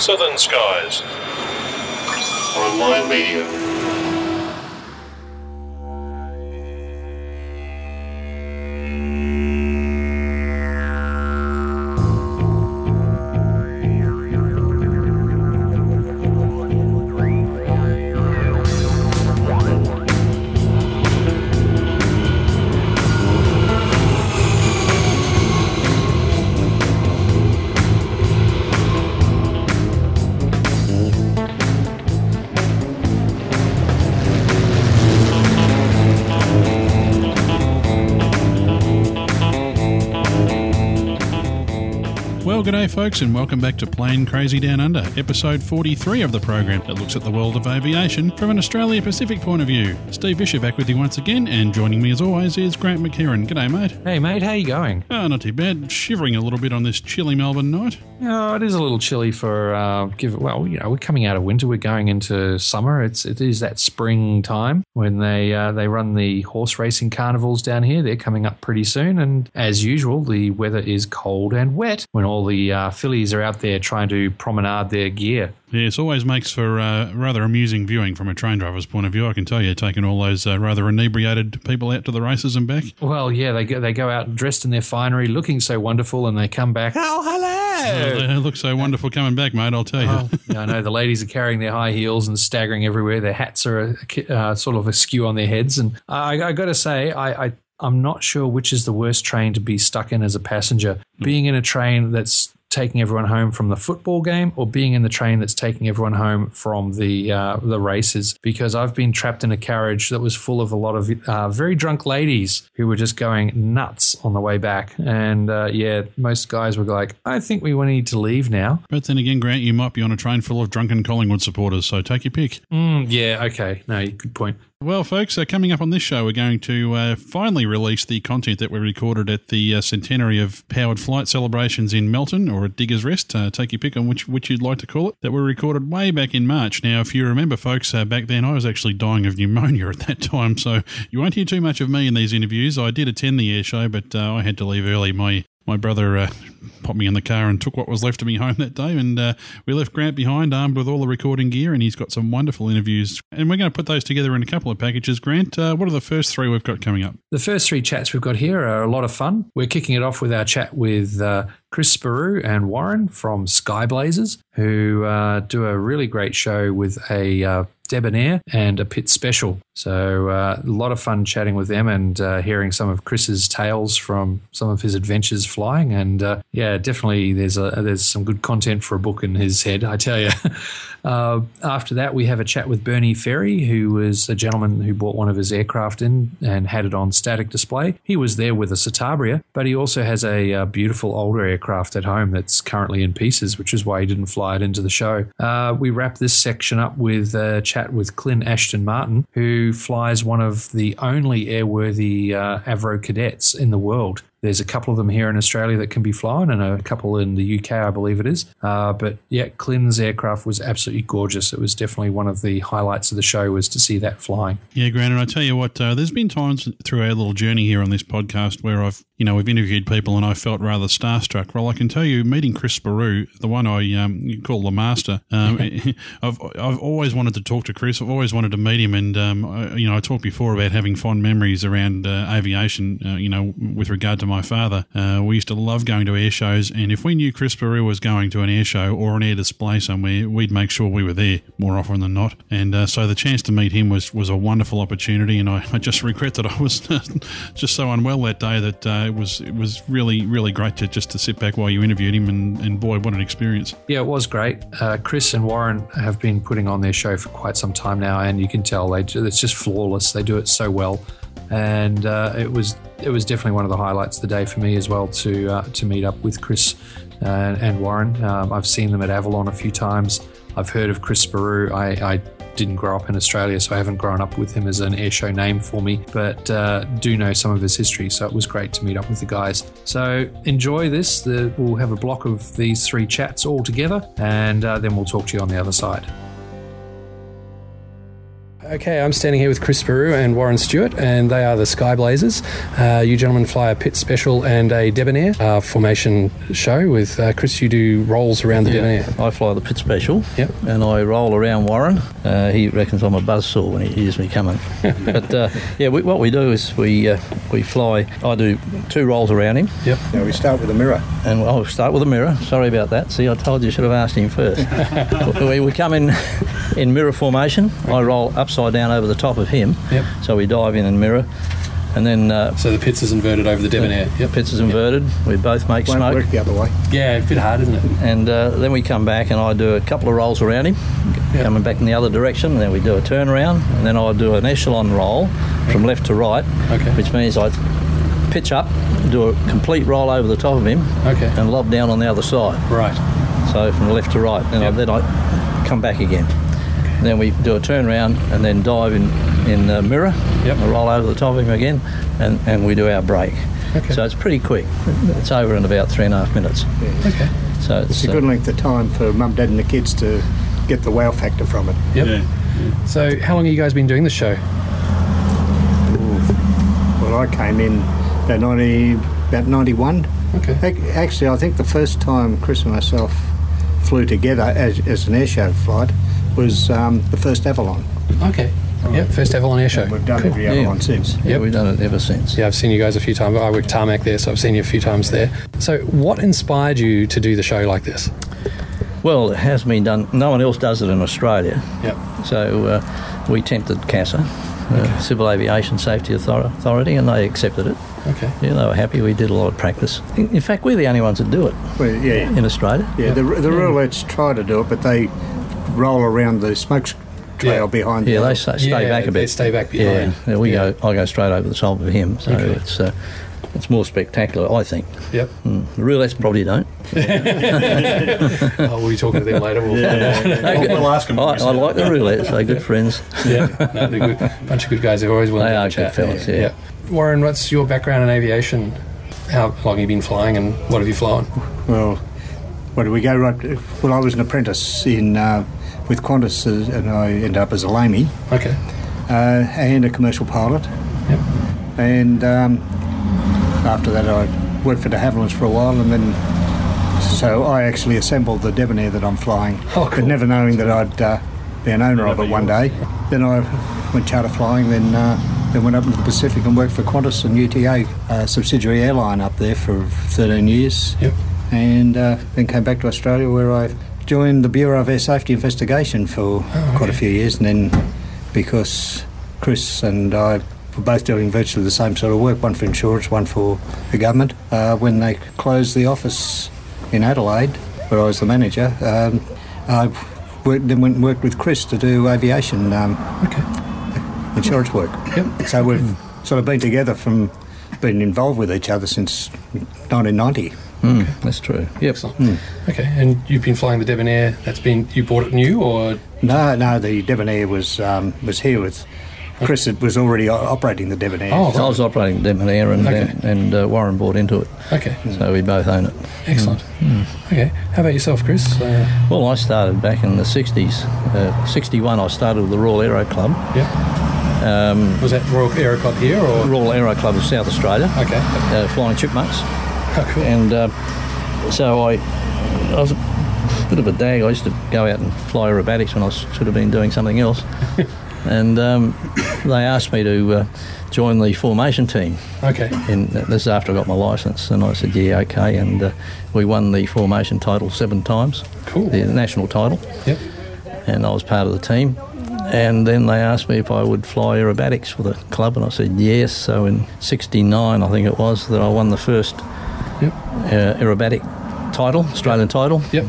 Southern Skies. Online Media. Well, day, folks, and welcome back to Plane Crazy Down Under, episode 43 of the program that looks at the world of aviation from an Australia Pacific point of view. Steve Fisher back with you once again, and joining me as always is Grant McKieran. G'day, mate. Hey mate, how you going? Oh, not too bad. Shivering a little bit on this chilly Melbourne night. Oh, it is a little chilly for uh, give. Well, you know, we're coming out of winter. We're going into summer. It's it is that spring time when they uh, they run the horse racing carnivals down here. They're coming up pretty soon, and as usual, the weather is cold and wet when all the uh, fillies are out there trying to promenade their gear. Yes, always makes for uh, rather amusing viewing from a train driver's point of view. I can tell you, taking all those uh, rather inebriated people out to the races and back. Well, yeah, they go they go out dressed in their finery, looking so wonderful, and they come back. Oh, hello. They look so wonderful coming back, mate. I'll tell you. Oh, yeah, I know the ladies are carrying their high heels and staggering everywhere. Their hats are uh, sort of askew on their heads, and I, I got to say, I, I I'm not sure which is the worst train to be stuck in as a passenger. Being in a train that's taking everyone home from the football game or being in the train that's taking everyone home from the uh, the races because I've been trapped in a carriage that was full of a lot of uh, very drunk ladies who were just going nuts on the way back and uh, yeah most guys were like I think we need to leave now But then again, Grant, you might be on a train full of drunken Collingwood supporters, so take your pick. mm, yeah okay no good point Well, folks, uh, coming up on this show, we're going to uh, finally release the content that we recorded at the uh, centenary of powered flight celebrations in Melton or at Diggers Rest. Uh, take your pick on which, which you'd like to call it. That were recorded way back in March. Now, if you remember, folks, uh, back then I was actually dying of pneumonia at that time, so you won't hear too much of me in these interviews. I did attend the air show, but uh, I had to leave early. My my brother uh, popped me in the car and took what was left of me home that day, and uh, we left Grant behind, armed with all the recording gear, and he's got some wonderful interviews. And we're going to put those together in a couple of packages. Grant, uh, what are the first three we've got coming up? The first three chats we've got here are a lot of fun. We're kicking it off with our chat with uh, Chris Sperou and Warren from Skyblazers, who uh, do a really great show with a uh, debonair and a Pitts Special. So uh, a lot of fun chatting with them and uh, hearing some of Chris's tales from some of his adventures flying. And uh, yeah, definitely there's a there's some good content for a book in his head, I tell you. Uh, after that, we have a chat with Bernie Ferry, who was a gentleman who bought one of his aircraft in and had it on static display. He was there with a Citabria, but he also has a, uh beautiful older aircraft at home that's currently in pieces, which is why he didn't fly it into the show. Uh, we wrap this section up with a chat with Clint Ashton Martin, who flies one of the only airworthy uh, Avro cadets in the world. There's a couple of them here in Australia that can be flown, and a couple in the UK, I believe it is. Uh, but yeah, Clin's aircraft was absolutely gorgeous. It was definitely one of the highlights of the show was to see that flying. Yeah, Grant, and I tell you what, uh, there's been times through our little journey here on this podcast where I've, you know, we've interviewed people and I felt rather starstruck. Well, I can tell you, meeting Chris Sperou, the one I um, call the master, um, I've I've always wanted to talk to Chris. I've always wanted to meet him, and um, I, you know, I talked before about having fond memories around uh, aviation. Uh, you know, with regard to my father, uh, we used to love going to air shows, and if we knew Chris Sperou was going to an air show or an air display somewhere, we'd make sure we were there more often than not. And uh, so the chance to meet him was was a wonderful opportunity, and I, I just regret that I was just so unwell that day that uh, it was it was really really great to just to sit back while you interviewed him, and, and boy, what an experience! Yeah, it was great. Uh, Chris and Warren have been putting on their show for quite some time now, and you can tell they it's just flawless. They do it so well, and uh, it was it was definitely one of the highlights of the day for me as well to uh, to meet up with Chris and, and Warren. Um, I've seen them at Avalon a few times. I've heard of Chris Sperou. I, I didn't grow up in Australia, so I haven't grown up with him as an airshow name for me, but uh, do know some of his history. So it was great to meet up with the guys. So enjoy this. The, we'll have a block of these three chats all together, and uh, then we'll talk to you on the other side. Okay, I'm standing here with Chris Sperou and Warren Stewart, and they are the Sky Blazers. Uh, you gentlemen fly a Pitts Special and a debonair uh, formation show with uh, Chris. You do rolls around the debonair. I fly the Pitts Special, Yep. and I roll around Warren. Uh, he reckons I'm a buzzsaw when he hears me coming. but uh, yeah, we, what we do is we uh, we fly. I do two rolls around him, Yep. Now we start with a mirror. and I'll start with a mirror. Sorry about that. See, I told you I should have asked him first. we, we come in in mirror formation. I roll upside down over the top of him, Yep. so we dive in and mirror, and then. Uh, So the Pitts is inverted over the debonair. Yep. Pitts is inverted. We both make Won't smoke. work the other way. Yeah, a bit hard, isn't it? and uh, then we come back and I do a couple of rolls around him, Yeah. coming back in the other direction. And then we do a turnaround, and then I do an echelon roll from left to right, Okay. which means I pitch up, do a complete roll over the top of him, Okay. and lob down on the other side. Right. So from left to right, and I, Yep. then I come back again. Then we do a turnaround and then dive in in uh, mirror, Yep. and roll over the top of him again, and, and we do our break. Okay. So it's pretty quick. It's over in about three and a half minutes. Okay. So it's, It's a uh, good length of time for mum, dad, and the kids to get the wow factor from it. Yep. Yeah. So how long have you guys been doing the show? Well, I came in about 90, about 91. Okay. Actually, I think the first time Chris and myself flew together as, as an airshow flight was um, the first Avalon. Okay. Yep. First Avalon Air Show. We've done Cool. every Avalon since. yeah, Yep. we've done it ever since. Yeah, I've seen you guys a few times. I work tarmac there, so I've seen you a few times there. So, what inspired you to do the show like this? Well, it has been done. No one else does it in Australia. Yep. So uh, we tempted CASA, uh, Civil Aviation Safety Authority, and they accepted it. Okay. Yeah, they were happy. We did a lot of practice. In, in fact, we're the only ones that do it Well, yeah, in Australia. yeah. The, the roulettes try to do it, but they roll around the smoke trail Yeah. behind. Yeah, the they other. stay, stay Yeah, back a they bit. stay back Yeah, behind. yeah, we Yeah. go. I go straight over the top of him, so Okay. it's uh, it's more spectacular, I think. Yep. Mm. The roulettes probably don't. Oh, we'll be talking to them later. We'll We'll ask them. I, I like the roulettes. They're good friends. yeah, no, they're good. Bunch of good guys. They're always willing They to have are chat. good fellas, yeah. Warren, what's your background in aviation? How long have you been flying, and what have you flown? Well, where did we go? Right. Well, I was an apprentice in uh, with Qantas, uh, and I end up as a lamey Okay. uh, and a commercial pilot. Yep. And um, after that, I worked for de Havillands for a while, and then so I actually assembled the Debonair that I'm flying, Oh, but never knowing that I'd uh, be an owner of it one day. Then I went charter flying, then uh, then went up into the Pacific and worked for Qantas and UTA, a subsidiary airline up there for 13 years, Yep. and uh, then came back to Australia where I joined the Bureau of Air Safety Investigation for quite a few years, and then because Chris and I were both doing virtually the same sort of work, one for insurance, one for the government, uh, when they closed the office in Adelaide, where I was the manager, um, I worked, then went and worked with Chris to do aviation um, Okay. insurance work. Yep. So we've sort of been together from being involved with each other since 1990. Mm, that's true. Yep. Excellent. Okay, and you've been flying the Debonair. That's been you bought it new, or No, no, the Debonair was um, was here with Chris. It was already operating the Debonair. Oh, I was operating the Debonair and, Okay. and, and uh, Warren bought into it, okay, so we both own it. excellent. Okay, how about yourself, Chris? Uh, Well, I started back in the 60s. Uh, 61, I started with the Royal Aero Club. yeah, Um, was that Royal Aero Club here, or Royal Aero Club of South Australia, okay? uh, flying chipmunks. Oh, cool. And uh, so I, I was a bit of a dag. I used to go out and fly aerobatics when I should have been doing something else. and um, they asked me to uh, join the formation team. Okay, And this is after I got my licence, and I said, "Yeah, okay." And uh, we won the formation title seven times, cool. the national title, Yep. and I was part of the team. And then they asked me if I would fly aerobatics for the club, and I said yes. So in '69, I think it was, that I won the first. Uh, aerobatic title, Australian title, Yep.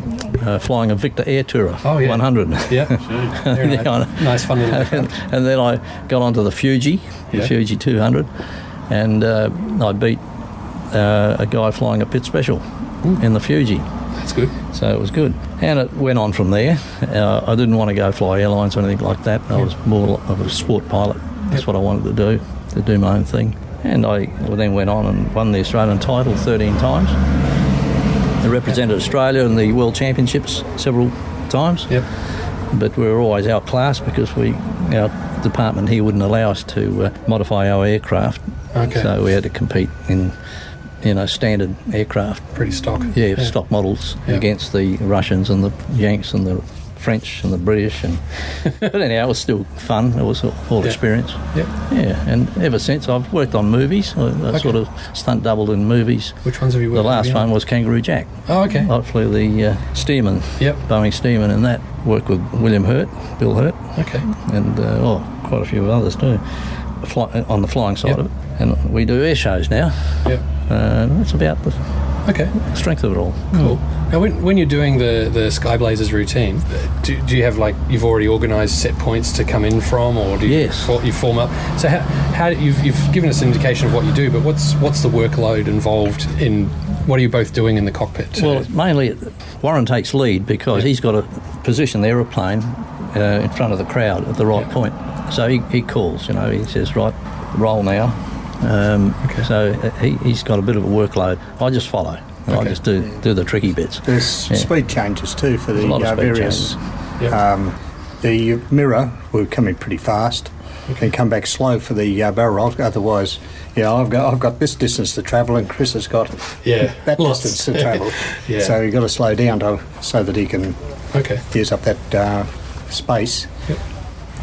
uh, flying a Victa Airtourer Oh, yeah. 100. Yeah. Nice. nice, fun little and, and then I got onto the Fuji, the. Fuji 200, and uh, I beat uh, a guy flying a Pitts Special in the Fuji. That's good. So it was good. And it went on from there. Uh, I didn't want to go fly airlines or anything like that. I was more of a sport pilot. That's Yep. what I wanted to do, to do my own thing. And I then went on and won the Australian title 13 times. I represented Australia in the World Championships several times. Yep. but we were always outclassed because we our department here wouldn't allow us to uh, modify our aircraft. Okay. So we had to compete in you know standard aircraft. Pretty stock. Yeah, stock models Yeah. against the Russians and the Yanks and the French and the British and but anyhow it was still fun. It was all, all Yeah. experience. Yep. Yeah, and ever since I've worked on movies. I, I sort of stunt doubled in movies. Which ones have you worked? The last one was Kangaroo Jack. Oh, okay. I flew the uh, Stearman, Yep. Boeing Stearman, and that worked with William Hurt, Bill Hurt, Okay. and uh, oh, quite a few others too, Fly, on the flying side Yep. of it. And we do air shows now. Yep. Uh, that's about the Okay. strength of it all. Cool. Now, when, when you're doing the, the Sky Blazers routine, uh, do, do you have like you've already organised set points to come in from, or do you, Yes. for, you form up? So how, how you've, you've given us an indication of what you do, but what's what's the workload involved in what are you both doing in the cockpit? Well, mainly Warren takes lead because Yeah. he's got to position the aeroplane uh, in front of the crowd at the right Yeah. point. So he, he calls, you know, he says, right, roll now. Um, Okay. So uh, he, he's got a bit of a workload. I just follow. And I Okay. just do, do the tricky bits. There's Yeah. speed changes too for the a lot of uh, various. Yeah. Um, the mirror will come in pretty fast, and come back slow for the uh, barrel roll. Otherwise, you know, I've got I've got this distance to travel, and Chris has got Yeah, that lots. distance to travel. Yeah. So you've got to slow down to, so that he can okay. use up that uh, space. Yep.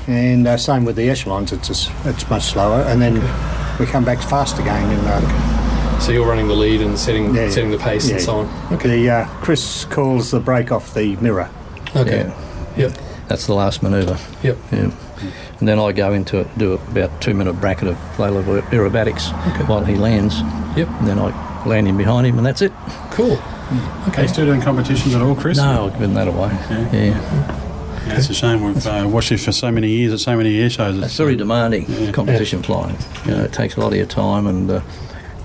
And uh, same with the echelons, it's just, it's much slower, and then we come back fast again. And uh, So you're running the lead and setting yeah, setting the pace and so on. Okay. The uh, Chris calls the break off the mirror. Okay. Yeah. Yep. That's the last manoeuvre. Yep. Yeah. And then I go into it, do about two minute bracket of low level aerobatics Okay. while he lands. Yep. And then I land him behind him, and that's it. Cool. Are Okay. you still doing competitions at all, Chris? No, I've given that away. Yeah. Yeah. Yeah, it's a shame. We've uh, watched you for so many years at so many air shows. It's very demanding Yeah. competition flying. You know, it takes a lot of your time, and uh,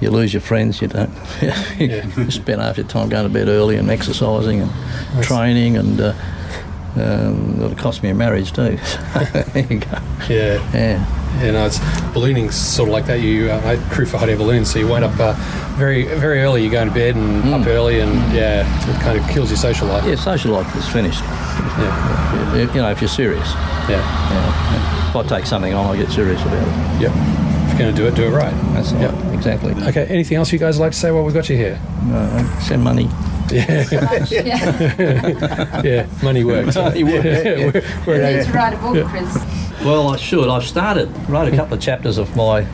you lose your friends. You don't. you spend half your time going to bed early and exercising and training, and uh, um, it'll cost me a marriage too. there you go. Yeah. Yeah. Yeah, no, it's ballooning's sort of like that. You, uh, I crew for hot air balloons, so you wind up uh, very, very early. You go to bed and up early, and yeah, it kind of kills your social life. Yeah, social life is finished. Yeah, You you know, if you're serious. yeah, Yeah. If I take something on, I get serious about it. yep. If you're going to do it, do it right. That's Yep. right. Exactly. Okay. Anything else you guys like to say while we've got you here? Uh, send money. Yeah, yeah. yeah, money works. Money works, Yeah, we're, we're You need to write a book, Chris. Well, I should. I've started. Wrote a couple of chapters of my,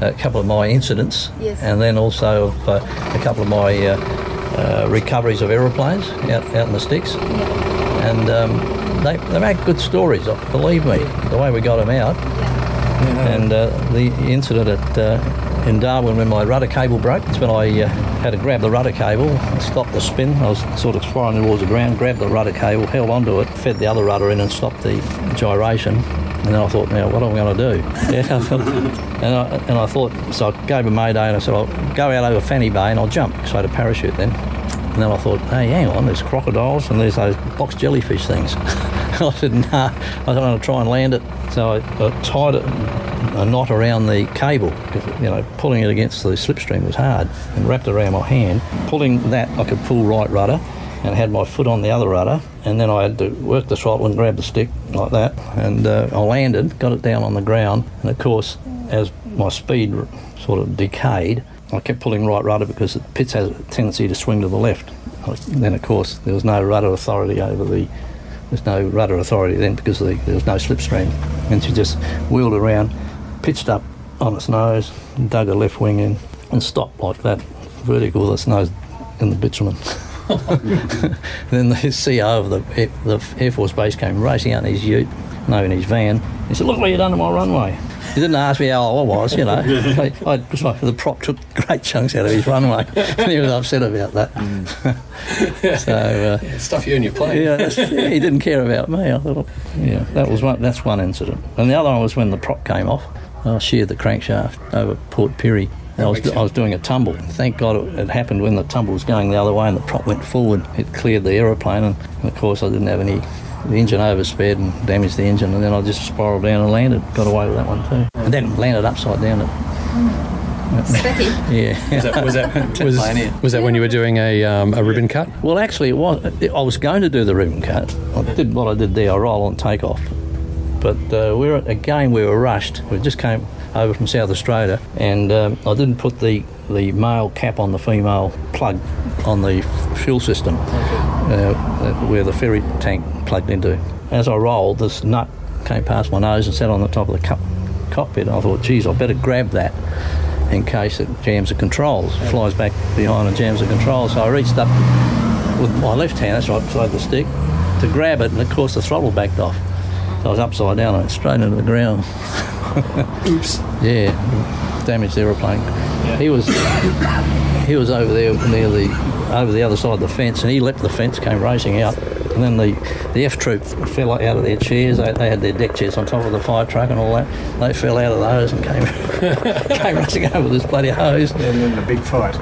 a couple of my incidents, Yes. and then also of, uh, a couple of my uh, uh, recoveries of aeroplanes out, out in the sticks. And um, they, they make good stories. uh, Believe me, the way we got them out. And uh, the incident at uh, in Darwin when my rudder cable broke. It's when I uh, had to grab the rudder cable, stop the spin. I was sort of flying towards the ground, grabbed the rudder cable, held onto it, fed the other rudder in, and stopped the gyration. And then I thought, now what am I going to do? Yeah, and I, and I thought, so I gave a mayday and I said, I'll go out over Fanny Bay and I'll jump. So I had a parachute then. And then I thought, hey, hang on, there's crocodiles and there's those box jellyfish things. I said, nah, I don't want to try and land it. So I, I tied it, a knot around the cable, you know, pulling it against the slipstream was hard, and wrapped it around my hand. Pulling that, I could pull right rudder, and had my foot on the other rudder, and then I had to work the throttle and grab the stick like that, and uh, I landed, got it down on the ground, and of course, as my speed sort of decayed, I kept pulling right rudder because the Pitts has a tendency to swing to the left. Then, of course, there was no rudder authority over the. There's no rudder authority then because the, there was no slipstream, and she just wheeled around, pitched up on its nose, dug her left wing in, and stopped like that, vertical its nose in the bitumen. then the CEO of the Air, the Air Force Base came racing out in his ute, no, in his van. He said, "Look what you done to my runway." He didn't ask me how I was, you know. I, I, the prop took great chunks out of his runway, and he was upset about that. so uh, Yeah, stuff you in your plane. yeah, he didn't care about me. I thought, yeah, that was one. That's one incident, and the other one was when the prop came off. I sheared the crankshaft over Port Pirie. I was, I was doing a tumble. Thank God it, it happened when the tumble was going the other way and the prop went forward. It cleared the aeroplane, and, of course I didn't have any. The engine oversped and damaged the engine, and then I just spiraled down and landed. Got away with that one too, and then landed upside down at Specky. Yeah. Was that was that, was, was that when you were doing a um, a ribbon cut? Well, actually, it was. I was going to do the ribbon cut. I did what I did there. I roll on takeoff. But uh, we were again we were rushed. We just came over from South Australia, and um, I didn't put the the male cap on the female plug on the fuel system uh, where the ferry tank plugged into. As I rolled, this nut came past my nose and sat on the top of the co- cockpit. And I thought, geez, I better grab that in case it jams the controls, flies back behind and jams the controls. So I reached up with my left hand, that's right beside the stick, to grab it, and of course the throttle backed off. So I was upside down and straight into the ground. Oops. Yeah, damaged the aeroplane. He was he was over there near the over the other side of the fence, and he leapt the fence, came racing out, and then the the F troop fell out of their chairs. They, they had their deck chairs on top of the fire truck and all that. They fell out of those and came came racing over with this bloody hose. And then the big fight.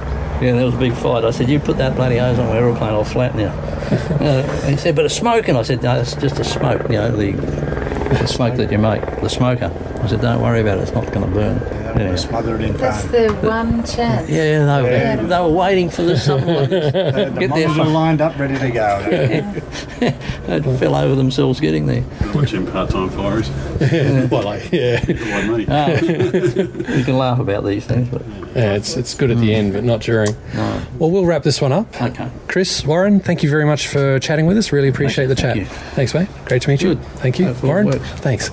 Yeah, there was a big fight. I said, "You put that bloody hose on my aeroplane, I'll flatten you." uh, he said, "But it's smoking." I said, "No, it's just a smoke. You know, the, the smoke that you make, the smoker." I said, "Don't worry about it. It's not going to burn." Yeah, Anyway. Smother it in That's foam. the one chance. Yeah, they were, Yeah. they were waiting for this something like this. The, the Get there lined up, ready to go. They fell over themselves getting there. Watching part-time fires. well, like, yeah, Like me. Ah, you can laugh about these things, but yeah, it's it's good at the end, but not during. no. Well, we'll wrap this one up. Okay. Chris, Warren, thank you very much for chatting with us. Really appreciate the chat. Thank you. Thanks, mate. Great to meet you. Thank you, Hopefully Warren. works. Thanks.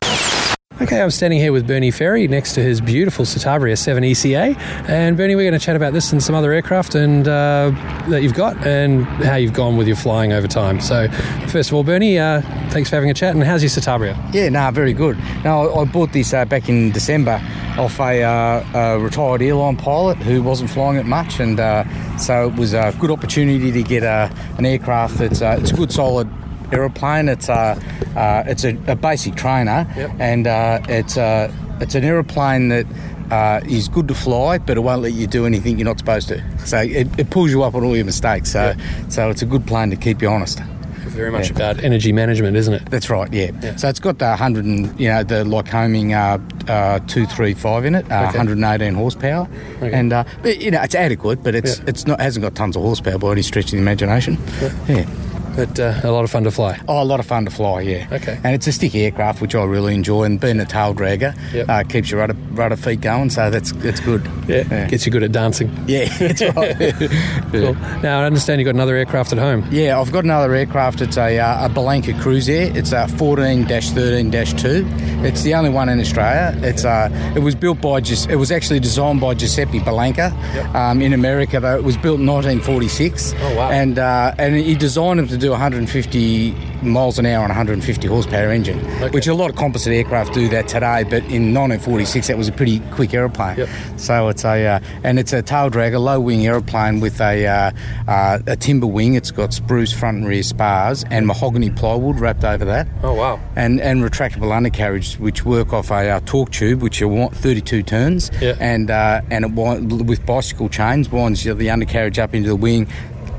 Okay, I'm standing here with Bernie Ferry next to his beautiful Citabria 7 ECA. And Bernie, we're going to chat about this and some other aircraft and uh, that you've got and how you've gone with your flying over time. So, first of all, Bernie, uh, thanks for having a chat. And how's your Citabria? Yeah, no, very good. Now, I bought this uh, back in December off a, uh, a retired airline pilot who wasn't flying it much, and uh, so it was a good opportunity to get uh, an aircraft that's it's a good solid aeroplane. It's a uh, it's a, a basic trainer, Yep. and uh, it's uh, it's an aeroplane that. Uh, is good to fly, but it won't let you do anything you're not supposed to. So it, it pulls you up on all your mistakes. So, so it's a good plane to keep you honest. Very much Yeah. about energy management, isn't it? That's right, yeah. So it's got the 100 and, you know, the Lycoming uh, uh, 235 in it, uh, Okay. 118 horsepower. Okay. And, uh, but, you know, it's adequate, but it's Yeah. it's not hasn't got tons of horsepower by any stretch of the imagination. Yeah. But uh, a lot of fun to fly. Oh, a lot of fun to fly, yeah. Okay. And it's a sticky aircraft, which I really enjoy, and being a tail dragger Yep. uh, keeps your rudder, rudder feet going, so that's that's good. Yeah, gets you good at dancing. Yeah, that's right. Cool. Now, I understand you've got another aircraft at home. Yeah, I've got another aircraft. It's a, uh, a Bellanca Cruisair. It's a 14-13-2. It's the only one in Australia. It's uh, it was built by it was actually designed by Giuseppe Bellanca um, in America. Though it was built in 1946. Oh, wow. And uh, and he designed them to do 150 miles an hour on a 150 horsepower engine, which a lot of composite aircraft do that today. But in 1946, that was a pretty quick aeroplane. Yep. So it's a uh, and it's a tail dragger, low wing aeroplane with a uh, uh, a timber wing. It's got spruce front and rear spars and mahogany plywood wrapped over that. Oh, wow. And and retractable undercarriage, which work off a uh, torque tube, which you want 32 turns, Yeah. and uh, and it wind, with bicycle chains winds the undercarriage up into the wing.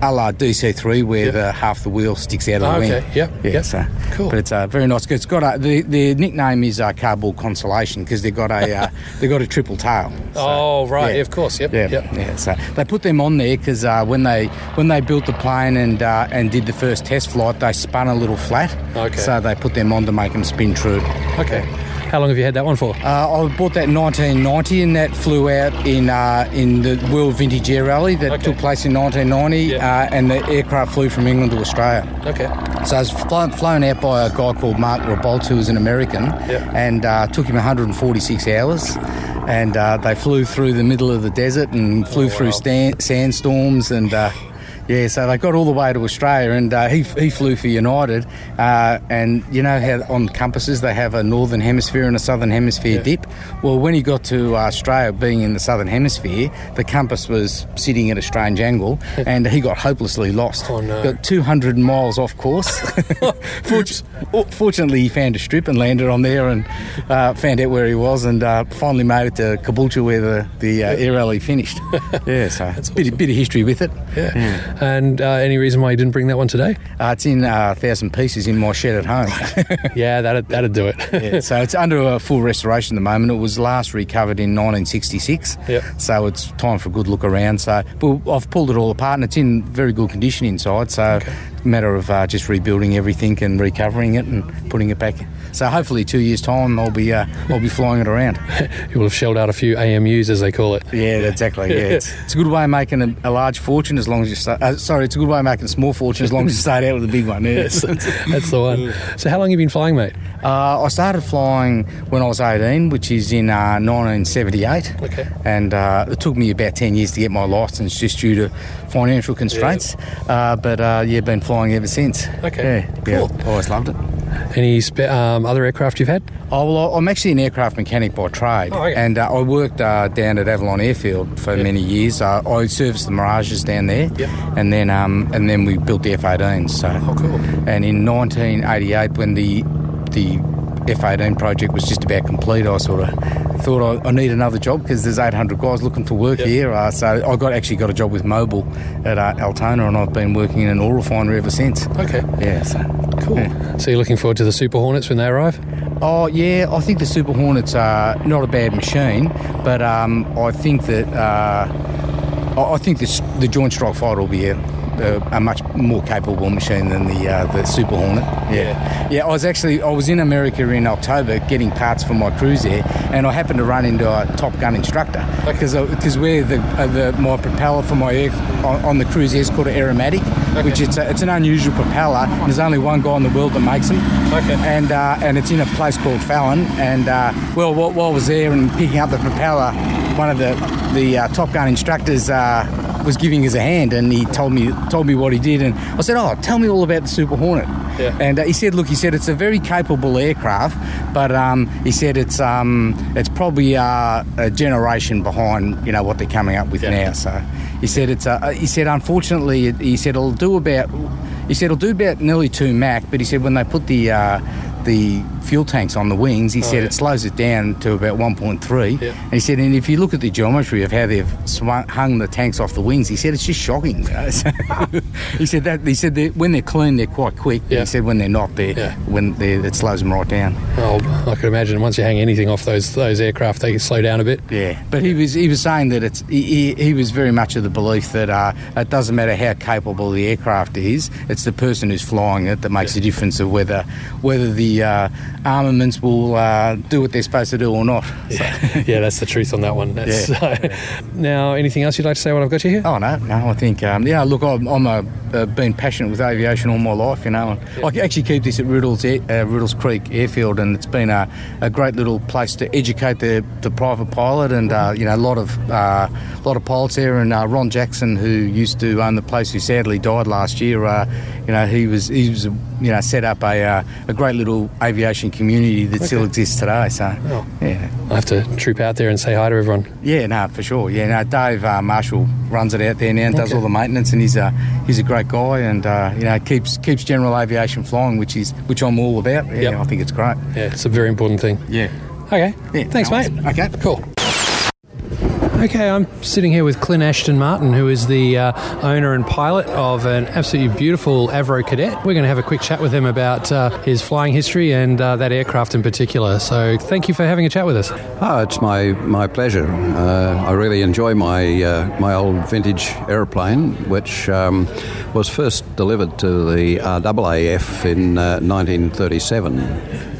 A la DC3, where Yep. the half the wheel sticks out of Oh, the wing. okay. Yep. Yeah. Yep. So Cool. But it's uh, very nice. It's got a, the the nickname is uh, Cardboard Constellation because they've got a uh, they've got a triple tail. So, oh, right. yeah. Yeah, of course. Yep. Yeah, Yep. yeah. So they put them on there because uh, when they when they built the plane and uh, and did the first test flight, they spun a little flat. Okay. So they put them on to make them spin true. Okay. How long have you had that one for? Uh, I bought that in 1990, and that flew out in uh, in the World Vintage Air Rally that Okay. took place in 1990, Yeah. uh, and the aircraft flew from England to Australia. Okay. So I was flown, flown out by a guy called Mark Rabolt, who was an American, Yeah. and uh, took him 146 hours. And uh, they flew through the middle of the desert and flew through stan- sandstorms and. Uh, yeah, so they got all the way to Australia, and uh, he, he flew for United. Uh, and you know how on compasses they have a northern hemisphere and a southern hemisphere Yeah. dip. Well, when he got to uh, Australia, being in the southern hemisphere, the compass was sitting at a strange angle, and he got hopelessly lost. Oh, no. Got 200 miles off course. Oh, Fortunately, he found a strip and landed on there and uh, found out where he was and uh, finally made it to Caboolture where the, the uh, air rally finished. yeah, so it's a bit, bit of history with it. Yeah. And uh, any reason why you didn't bring that one today? Uh, it's in uh, a thousand pieces in my shed at home. Yeah, that'd, that'd do it. Yeah, so it's under a full restoration at the moment. It was last recovered in 1966. Yep. So it's time for a good look around. So, but I've pulled it all apart and it's in very good condition inside. So, matter of uh, just rebuilding everything and recovering it and putting it back. So hopefully, two years time, I'll be uh, I'll be flying it around. you will have shelled out a few AMUs, as they call it. Yeah, exactly. Yeah, it's, it's a good way of making a, a large fortune as long as you start. Uh, sorry, it's a good way of making a small fortune as long as you start out with a big one. Yeah. Yes, that's, the one. So, how long have you been flying, mate? Uh, I started flying when I was 18, which is in uh, 1978. Okay. And uh, it took me about 10 years to get my licence just due to financial constraints. Uh, but uh, yeah, been flying ever since. Okay, Yeah, cool. yeah, always loved it. Any spe- um, other aircraft you've had? Oh, well, I'm actually an aircraft mechanic by trade, Oh, okay. and uh, I worked uh, down at Avalon Airfield for many years. Uh, I serviced the Mirages down there, Yep. and then um, and then we built the F-18s. So, Oh, cool. and in 1988, when the the F-18 project was just about complete, I sort of thought I, I need another job because there's 800 guys looking for work Yep. here. Uh, so I got actually got a job with Mobil at uh, Altona, and I've been working in an oil refinery ever since. Okay. Yeah, so Cool. yeah. So, you're looking forward to the Super Hornets when they arrive? Oh yeah, I think the Super Hornets are not a bad machine, but um, I think that uh, I think this, the Joint Strike Fighter will be a, a, a much more capable machine than the uh, the Super Hornet. Yeah, yeah. I was actually I was in America in October getting parts for my Cruisair, and I happened to run into a Top Gun instructor because because where the, uh, the my propeller for my air on, on the Cruisair is called an aeromatic, which it's a, it's an unusual propeller. There's only one guy in the world that makes them. Okay. And uh, and it's in a place called Fallon. And uh, well, while, while I was there and picking up the propeller, one of the the uh, Top Gun instructors uh, was giving us a hand, and he told me told me what he did, and I said, "Oh, tell me all about the Super Hornet." Yeah. And uh, he said, "Look, he said it's a very capable aircraft, but um, he said it's um, it's probably uh, a generation behind, you know, what they're coming up with Yeah. now." So he said it's uh, he said unfortunately he said it'll do about he said it'll do about nearly two Mach, but he said when they put the uh, the fuel tanks on the wings, he said Oh, yeah. it slows it down to about 1.3. Yeah. And he said, and if you look at the geometry of how they've swung, hung the tanks off the wings, he said it's just shocking. you know. So he said that he said that when they're clean, they're quite quick. Yeah. He said when they're not, they're, Yeah. when they're, it slows them right down. Oh, I could imagine once you hang anything off those those aircraft, they can slow down a bit. Yeah, but he was he was saying that it's he, he, he was very much of the belief that uh, it doesn't matter how capable the aircraft is, it's the person who's flying it that makes the difference of whether whether the uh, armaments will uh, do what they're supposed to do or not. So- yeah, that's the truth on that one. That's, now, anything else you'd like to say while I've got you here? Oh no, no. I think um, yeah. Look, I'm, I'm a, uh, been passionate with aviation all my life. You know, and I actually keep this at Riddells uh, Riddells Creek Airfield, and it's been a, a great little place to educate the, the private pilot, and uh, you know, a lot of uh, lot of pilots there. And uh, Ron Jackson, who used to own the place, who sadly died last year. Uh, you know, he was he was you know set up a uh, a great little aviation community that still exists today. So Oh. yeah. I have to troop out there and say hi to everyone. Yeah, no, for sure. Yeah, no, Dave uh, Marshall runs it out there now and does all the maintenance, and he's a he's a great guy, and uh, you know keeps keeps general aviation flying, which is which I'm all about. Yeah, Yep. I think it's great. Yeah, it's a very important thing. Yeah. Okay. Yeah, Thanks, no mate. Okay. Cool. Okay, I'm sitting here with Clint Ashton Martin, who is the uh, owner and pilot of an absolutely beautiful Avro Cadet. We're going to have a quick chat with him about uh, his flying history and uh, that aircraft in particular. So, thank you for having a chat with us. Oh, it's my, my pleasure. Uh, I really enjoy my uh, my old vintage aeroplane, which um, was first delivered to the RAAF in uh, 1937,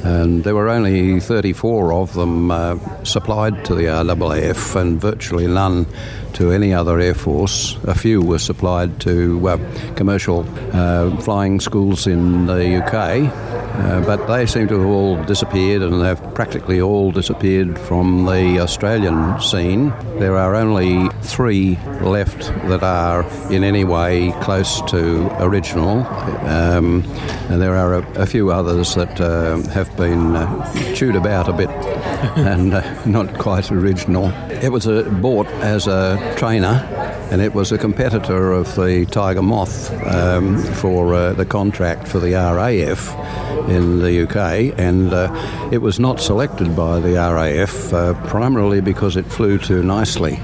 and there were only 34 of them uh, supplied to the RAAF, and virtually none to any other air force. A few were supplied to uh, commercial uh, flying schools in the UK. Uh, but they seem to have all disappeared and they have practically all disappeared from the Australian scene. There are only three left that are in any way close to original, um, and there are a, a few others that uh, have been uh, chewed about a bit and uh, not quite original. It was bought as a trainer and it was a competitor of the Tiger Moth um, for uh, the contract for the RAF in the UK, and uh, it was not selected by the RAF uh, primarily because it flew too nicely,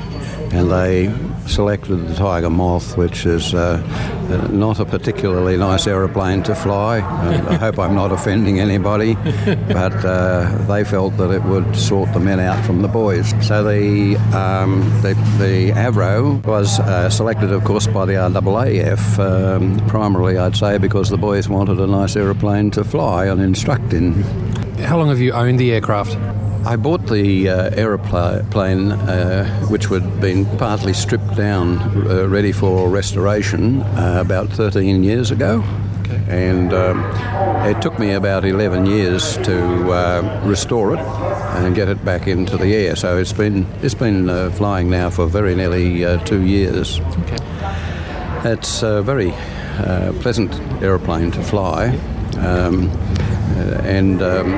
and they selected the Tiger Moth, which is uh, uh, not a particularly nice aeroplane to fly. I hope I'm not offending anybody, but uh, they felt that it would sort the men out from the boys. So the um, the, the Avro was uh, selected, of course, by the RAAF, um, primarily, I'd say, because the boys wanted a nice aeroplane to fly and instruct in. How long have you owned the aircraft? I bought the uh, aeroplane, uh, which had been partly stripped down, uh, ready for restoration, uh, about 13 years ago. And um, it took me about 11 years to uh, restore it and get it back into the air. So it's been it's been uh, flying now for very nearly two years. Okay. It's a very pleasant aeroplane to fly. Um, and um,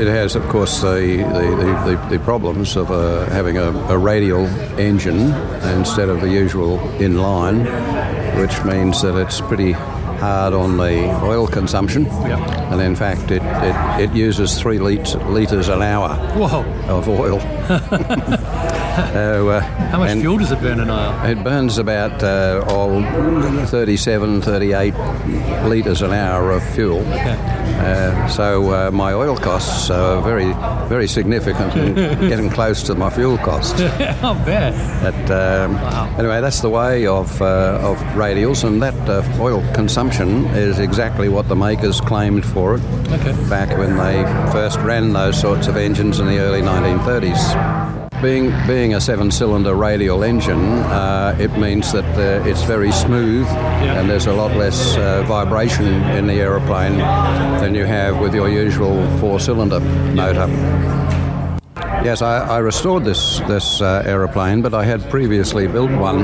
it has, of course, the, the, the, the problems of uh, having a, a, radial engine instead of the usual inline, which means that it's pretty hard on the oil consumption. Yeah. And in fact, it, it, it uses three litres, litres an hour Whoa. of oil. so, uh, How much fuel does it burn an hour? It burns about uh, oh, 37, 38 litres an hour of fuel. Okay. Uh, so uh, my oil costs are very, very significant and getting close to my fuel costs. I'll bet. But, um, wow. Anyway, that's the way of, uh, of radials, and that uh, oil consumption is exactly what the makers claimed for it okay. back when they first ran those sorts of engines in the early 1930s. Being, being a seven cylinder radial engine, uh, it means that uh, it's very smooth yeah. and there's a lot less uh, vibration in the aeroplane than you have with your usual four cylinder motor. Yes, I, I, restored this, this uh, aeroplane, but I had previously built one,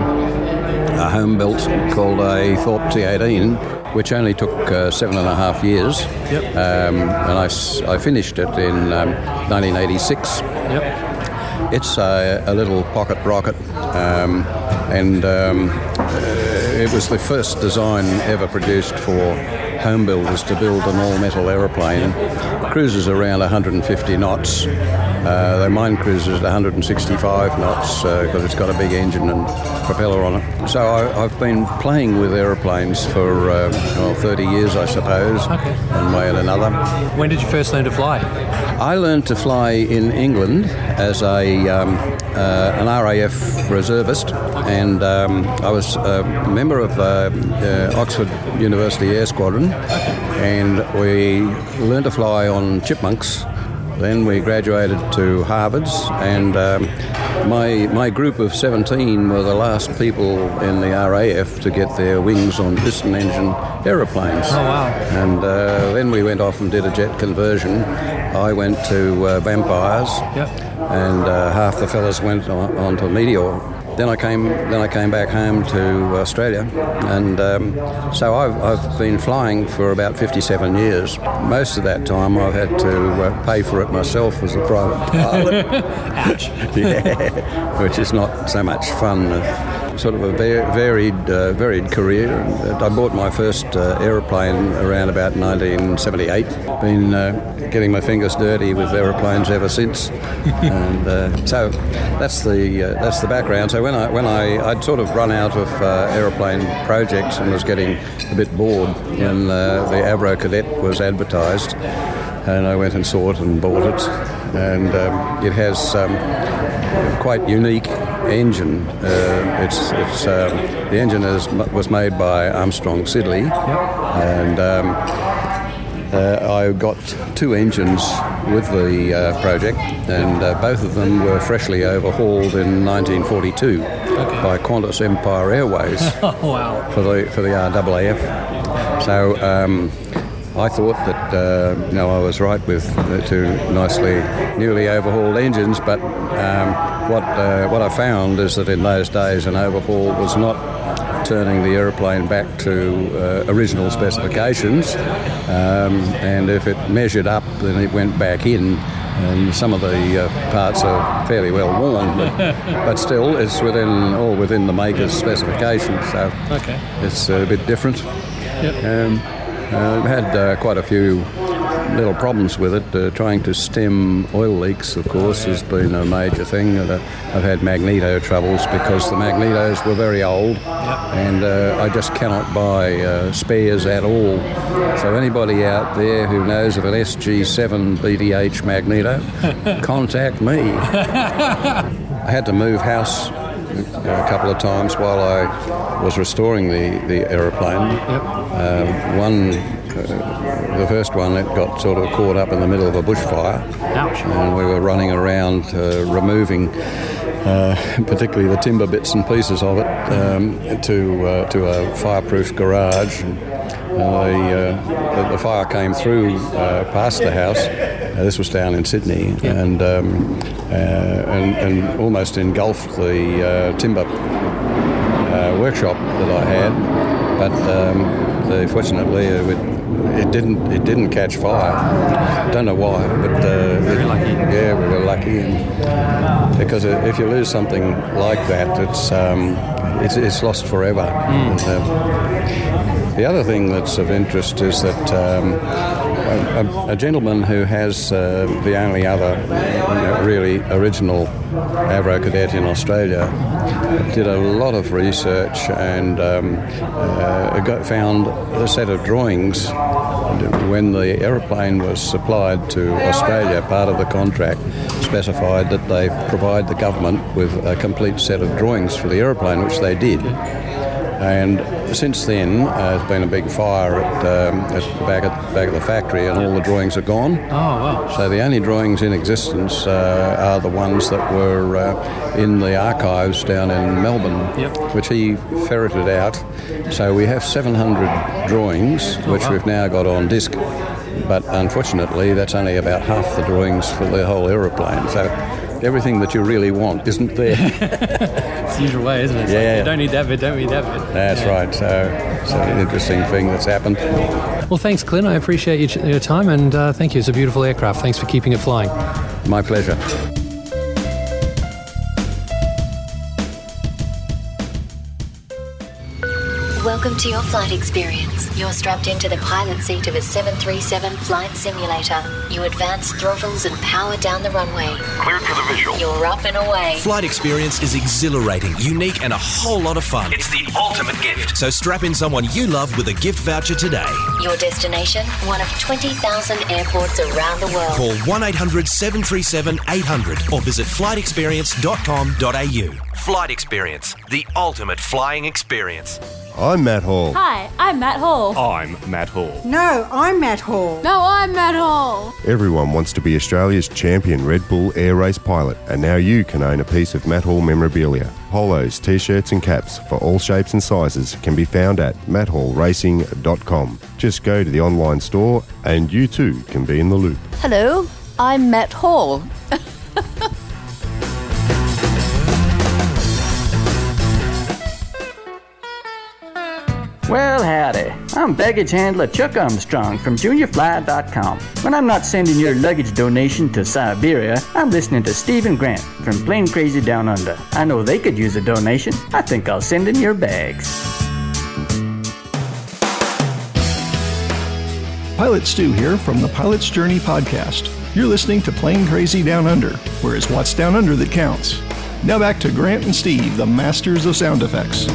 a home built called a Thorp T 18 which only took uh, seven and a half years. Yep. Um, and I, I finished it in um, 1986. Yep. It's a, a little pocket rocket, um, and um, uh, it was the first design ever produced for home builders to build an all-metal aeroplane. Cruises around 150 knots. Uh, the mine cruises at 165 knots because uh, it's got a big engine and propeller on it. So I, have been playing with aeroplanes for uh, well, 30 years, I suppose, okay. one way and another. When did you first learn to fly? I learned to fly in England as a um, uh, an RAF reservist, and um, I was a member of uh, uh, Oxford University Air Squadron, and we learned to fly on chipmunks then we graduated to Harvard's, and um, my my group of 17 were the last people in the RAF to get their wings on piston engine aeroplanes. Oh wow! And uh, then we went off and did a jet conversion. I went to uh, Vampires, yep. and uh, half the fellas went on, on to Meteor then I came then I came back home to Australia, and um, so I've, I've been flying for about 57 years. Most of that time I've had to uh, pay for it myself as a private pilot. Ouch! yeah, which is not so much fun. Sort of a varied, uh, varied career. I bought my first uh, aeroplane around about 1978. Been uh, getting my fingers dirty with aeroplanes ever since, and uh, so that's the uh, that's the background. So when I when I I'd sort of run out of uh, aeroplane projects and was getting a bit bored, and the Avro Cadet was advertised, and I went and saw it and bought it, and um, it has um, quite unique engine. Uh, it's it's um, the engine is was made by Armstrong Siddeley, and um, uh, I got two engines with the uh, project, and uh, both of them were freshly overhauled in 1942 okay. by Qantas Empire Airways. oh, wow! For the for the RAAF. So. Um, I thought that uh, know I was right with the two nicely newly overhauled engines, but um, what uh, what I found is that in those days an overhaul was not turning the aeroplane back to uh, original specifications, um, and if it measured up, then it went back in. And some of the uh, parts are fairly well worn, but, but, still, it's within all within the maker's specifications. So okay. it's a bit different. Yep. Um, Uh, I've had uh, quite a few little problems with it. Uh, trying to stem oil leaks, of course, has been a major thing. Uh, I've had magneto troubles because the magnetos were very old, and uh, I just cannot buy uh, spares at all. So anybody out there who knows of an SG7 BDH magneto, contact me. I had to move house a couple of times while I was restoring the, the aeroplane. Um, one, uh, the first one, it got sort of caught up in the middle of a bushfire. Ouch. And we were running around uh, removing. Uh, particularly the timber bits and pieces of it um, to uh, to a fireproof garage. And, uh, the, uh, the, the fire came through uh, past the house. Uh, this was down in Sydney, and, um, uh, and and almost engulfed the uh, timber uh, workshop that I had. But um, the, fortunately, it, it didn't it didn't catch fire. Don't know why, but uh, lucky. Yeah, we were lucky, and because if you lose something like that, it's um, it's, it's lost forever. And, um, the other thing that's of interest is that um, a, a- a gentleman who has uh, the only other you know, really original Avro Cadet in Australia did a lot of research and um, uh, got, found a set of drawings when the aeroplane was supplied to Australia. Part of the contract specified that they provide the government with a complete set of drawings for the aeroplane, which they did. And since then, uh, there's been a big fire at, um, at the back at back of the factory, and all the drawings are gone. Oh, wow. So the only drawings in existence uh, are the ones that were uh, in the archives down in Melbourne, Yep. which he ferreted out. So we have 700 drawings, which wow. we've now got on disc. But unfortunately, that's only about half the drawings for the whole aeroplane. So everything that you really want isn't there. It's the usual way, isn't it? It's like, Yeah. you don't need that bit, don't need that bit. That's right. So it's an interesting thing that's happened. Well, thanks, Clint. I appreciate your, your time and uh, thank you. It's a beautiful aircraft. Thanks for keeping it flying. My pleasure. Welcome to your flight experience. You're strapped into the pilot seat of a 737 flight simulator. You advance throttles and power down the runway. Cleared for the visual. You're up and away. Flight experience is exhilarating, unique, and a whole lot of fun. It's the ultimate gift. So strap in someone you love with a gift voucher today. Your destination, one of 20,000 airports around the world. Call 1 800 737 800 or visit flightexperience.com.au. Flight Experience, the ultimate flying experience. I'm Matt Hall. Hi, I'm Matt Hall. I'm Matt Hall. No, I'm Matt Hall. No, I'm Matt Hall. Everyone wants to be Australia's champion Red Bull air race pilot, and now you can own a piece of Matt Hall memorabilia. Polos, t shirts, and caps for all shapes and sizes can be found at matthallracing.com. Just go to the online store, and you too can be in the loop. Hello, I'm Matt Hall. Well, howdy. I'm baggage handler Chuck Armstrong from JuniorFly.com. When I'm not sending your luggage donation to Siberia, I'm listening to Stephen Grant from Plane Crazy Down Under. I know they could use a donation. I think I'll send them your bags. Pilot Stu here from the Pilot's Journey podcast. You're listening to Plane Crazy Down Under, where it's what's down under that counts. Now back to Grant and Steve, the masters of sound effects.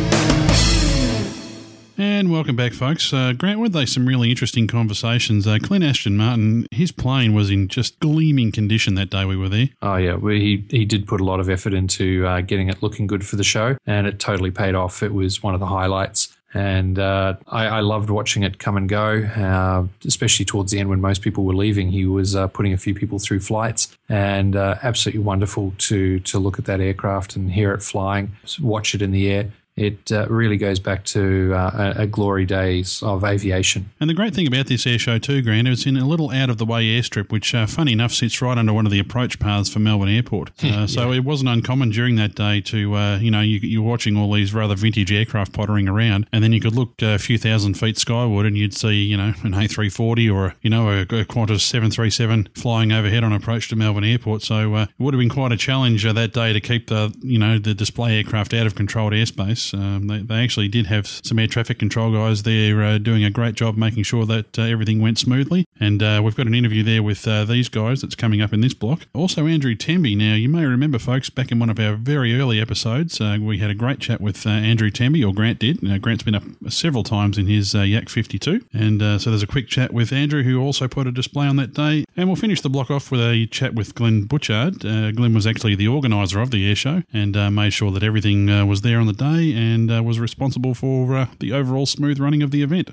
And welcome back, folks. Uh, Grant, were they some really interesting conversations? Uh, Clint Ashton Martin, his plane was in just gleaming condition that day we were there. Oh yeah, well, he he did put a lot of effort into uh, getting it looking good for the show, and it totally paid off. It was one of the highlights, and uh, I, I loved watching it come and go, uh, especially towards the end when most people were leaving. He was uh, putting a few people through flights, and uh, absolutely wonderful to to look at that aircraft and hear it flying, watch it in the air. It uh, really goes back to uh, a, a glory days of aviation. And the great thing about this air show too, Grant, it's in a little out of the way airstrip, which, uh, funny enough, sits right under one of the approach paths for Melbourne Airport. Uh, so it wasn't uncommon during that day to, uh, you know, you, you're watching all these rather vintage aircraft pottering around, and then you could look a few thousand feet skyward and you'd see, you know, an A340 or, you know, a, a Qantas 737 flying overhead on approach to Melbourne Airport. So uh, it would have been quite a challenge uh, that day to keep the, you know, the display aircraft out of controlled airspace. Um, they, they actually did have some air traffic control guys there uh, doing a great job making sure that uh, everything went smoothly. And uh, we've got an interview there with uh, these guys that's coming up in this block. Also, Andrew Temby. Now, you may remember, folks, back in one of our very early episodes, uh, we had a great chat with uh, Andrew Temby, or Grant did. Now, Grant's been up several times in his Yak 52. And so there's a quick chat with Andrew, who also put a display on that day. And we'll finish the block off with a chat with Glenn Butchard. Glenn was actually the organiser of the air show and made sure that everything was there on the day and uh, was responsible for uh, the overall smooth running of the event.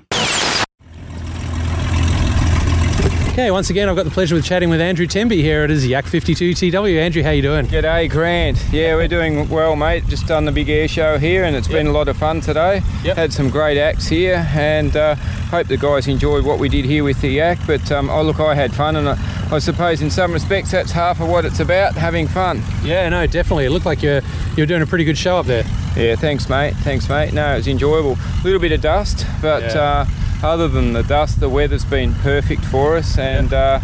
Okay, once again, I've got the pleasure of chatting with Andrew Temby here at his Yak 52 TW. Andrew, how you doing? G'day, Grant. Yeah, we're doing well, mate. Just done the big air show here, and it's been a lot of fun today. Had some great acts here, and uh, hope the guys enjoyed what we did here with the Yak. But um, oh, look, I had fun, and I, I suppose in some respects that's half of what it's about, having fun. Yeah, no, definitely. It looked like you're you're doing a pretty good show up there. Yeah, thanks, mate. Thanks, mate. No, it was enjoyable. A little bit of dust, but Yeah. uh, other than the dust, the weather's been perfect for us, and uh,